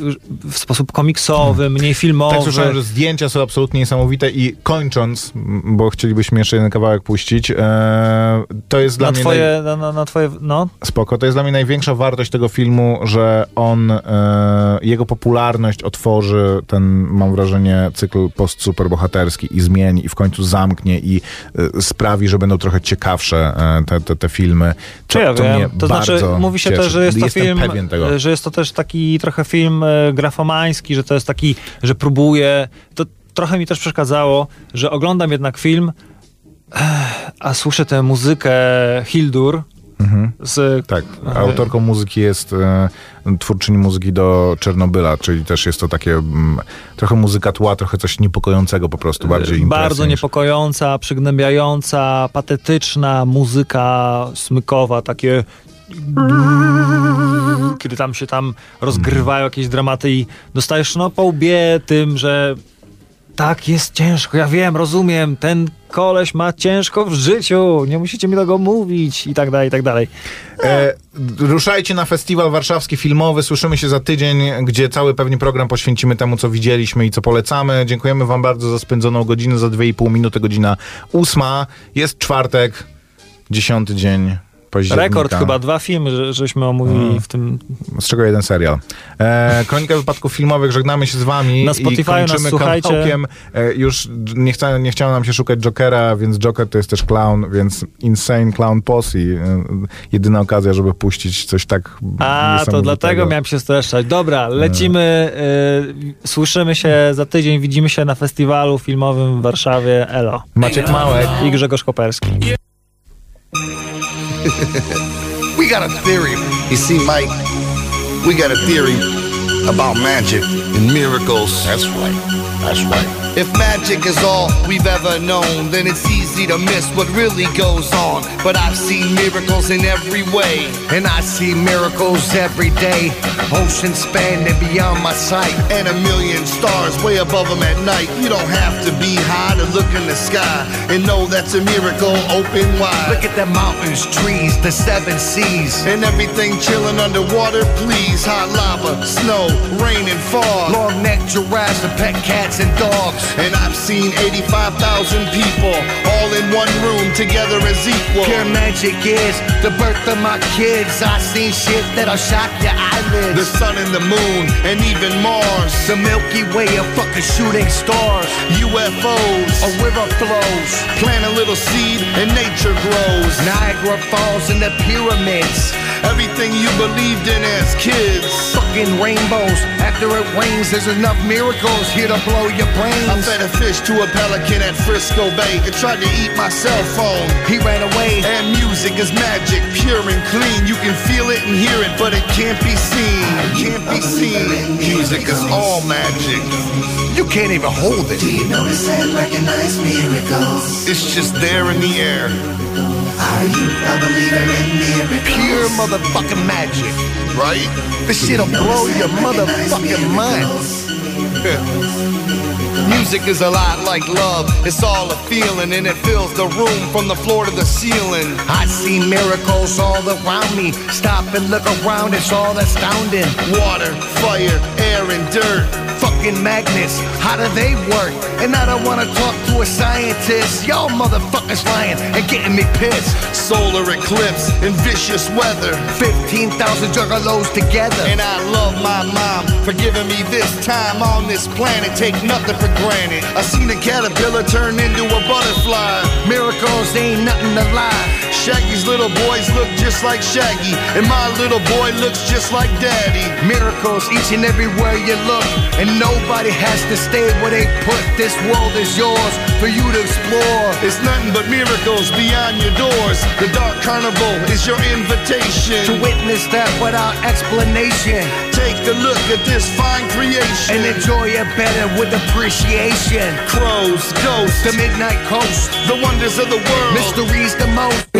w sposób komiksowy, mniej filmowy. Tak słyszałem, że zdjęcia są absolutnie niesamowite i kończąc, bo chcielibyśmy jeszcze jeden kawałek puścić, e, to jest dla na mnie... twoje, na, na, na twoje, no, Spoko. To jest dla mnie największa wartość tego filmu, że on, e, jego popularność otworzy ten, mam wrażenie, cykl post-superbohaterski i zmieni i w końcu zamknie i e, sprawi, że będą trochę ciekawsze e, te, te, te filmy. Czy ja to wiem. To znaczy, mówi się cieszy. też, że jest to Jestem film, e, że jest to też taki trochę film e, grafomański, że to jest taki, że próbuje. To trochę mi też przeszkadzało, że oglądam jednak film, a słyszę tę muzykę Hildur z Tak, autorką muzyki jest e, twórczyni muzyki do Czernobyla, czyli też jest to takie mm, trochę muzyka tła, trochę coś niepokojącego po prostu, bardziej impresja bardzo niż- niepokojąca, przygnębiająca, patetyczna muzyka smykowa, takie kiedy tam się tam rozgrywają jakieś dramaty i dostajesz no po łbie tym, że tak jest ciężko, ja wiem, rozumiem, ten koleś ma ciężko w życiu, nie musicie mi tego mówić i tak dalej, i tak dalej. E, ruszajcie na festiwal warszawski filmowy. Słyszymy się za tydzień, gdzie cały pewnie program poświęcimy temu, co widzieliśmy i co polecamy. Dziękujemy Wam bardzo za spędzoną godzinę, za 2,5 minuty, godzina ósma. Jest czwartek, dziesiąty dzień października. Rekord chyba, dwa filmy, że, żeśmy omówili Mm. w tym Z czego jeden serial. E, Kronika wypadków filmowych, żegnamy się z wami Na i Spotify nas kończymy słuchajcie. kawałkiem. E, już nie, chca, nie chciało nam się szukać Jokera, więc Joker to jest też clown, więc Insane Clown Posse. E, jedyna okazja, żeby puścić coś tak A, to dlatego miałem się streszczać. Dobra, lecimy, y, słyszymy się za tydzień, widzimy się na festiwalu filmowym w Warszawie. Elo. Maciek Małek. I Grzegorz Koperski. We got a theory. You see, Mike, we got a theory about magic and miracles. That's right. That's right. If magic is all we've ever known, then it's easy to miss what really goes on. But I've seen miracles in every way, and I see miracles every day. Ocean spanning beyond my sight, and a million stars way above them at night. You don't have to be high to look in the sky and know that's a miracle open wide. Look at the mountains, trees, the seven seas, and everything chilling underwater. Please, hot lava, snow, rain and fog. Long necked giraffes and pet cats and dogs. And I've seen 85,000 people all in one room together as equal. Pure magic is the birth of my kids. I've seen shit that'll shock your eyelids. The sun and the moon, and even Mars. The Milky Way of fucking shooting stars. UFOs, a river flows. Plant a little seed, and nature grows. Niagara Falls and the pyramids. Everything you believed in as kids. Fucking rainbows. After it rains, there's enough miracles here to blow your brains. I fed a fish to a pelican at Frisco Bay. It tried to eat my cell phone. He ran away. And music is magic, pure and clean. You can feel it and hear it, but it can't be seen. It can't be seen. Music is all magic. You can't even hold it. Do you notice and recognize miracles? It's just there in the air. Are you a believer in miracles? Pure motherfucking magic, right? This shit'll blow your motherfucking mind. Music is a lot like love. It's all a feeling and it fills the room from the floor to the ceiling. I see miracles all around me. Stop and look around, it's all astounding. Water, fire, air, and dirt. Fucking magnets, how do they work? And I don't wanna talk to a scientist. Y'all motherfuckers lying and getting me pissed. Solar eclipse and vicious weather. 15,000 juggalos together. And I love my mom for giving me this time on this planet. Take nothing for granted. I seen a caterpillar turn into a butterfly. Miracles ain't nothing to lie. Shaggy's little boys look just like Shaggy, and my little boy looks just like Daddy. Miracles each and everywhere you look, and nobody has to stay where they put. This world is yours for you to explore. It's nothing but miracles beyond your doors. The Dark Carnival is your invitation to witness that without explanation. take a look at this fine creation. And enjoy it better with appreciation. crows, ghosts, The Midnight Coast, the wonders of the world. mysteries the most.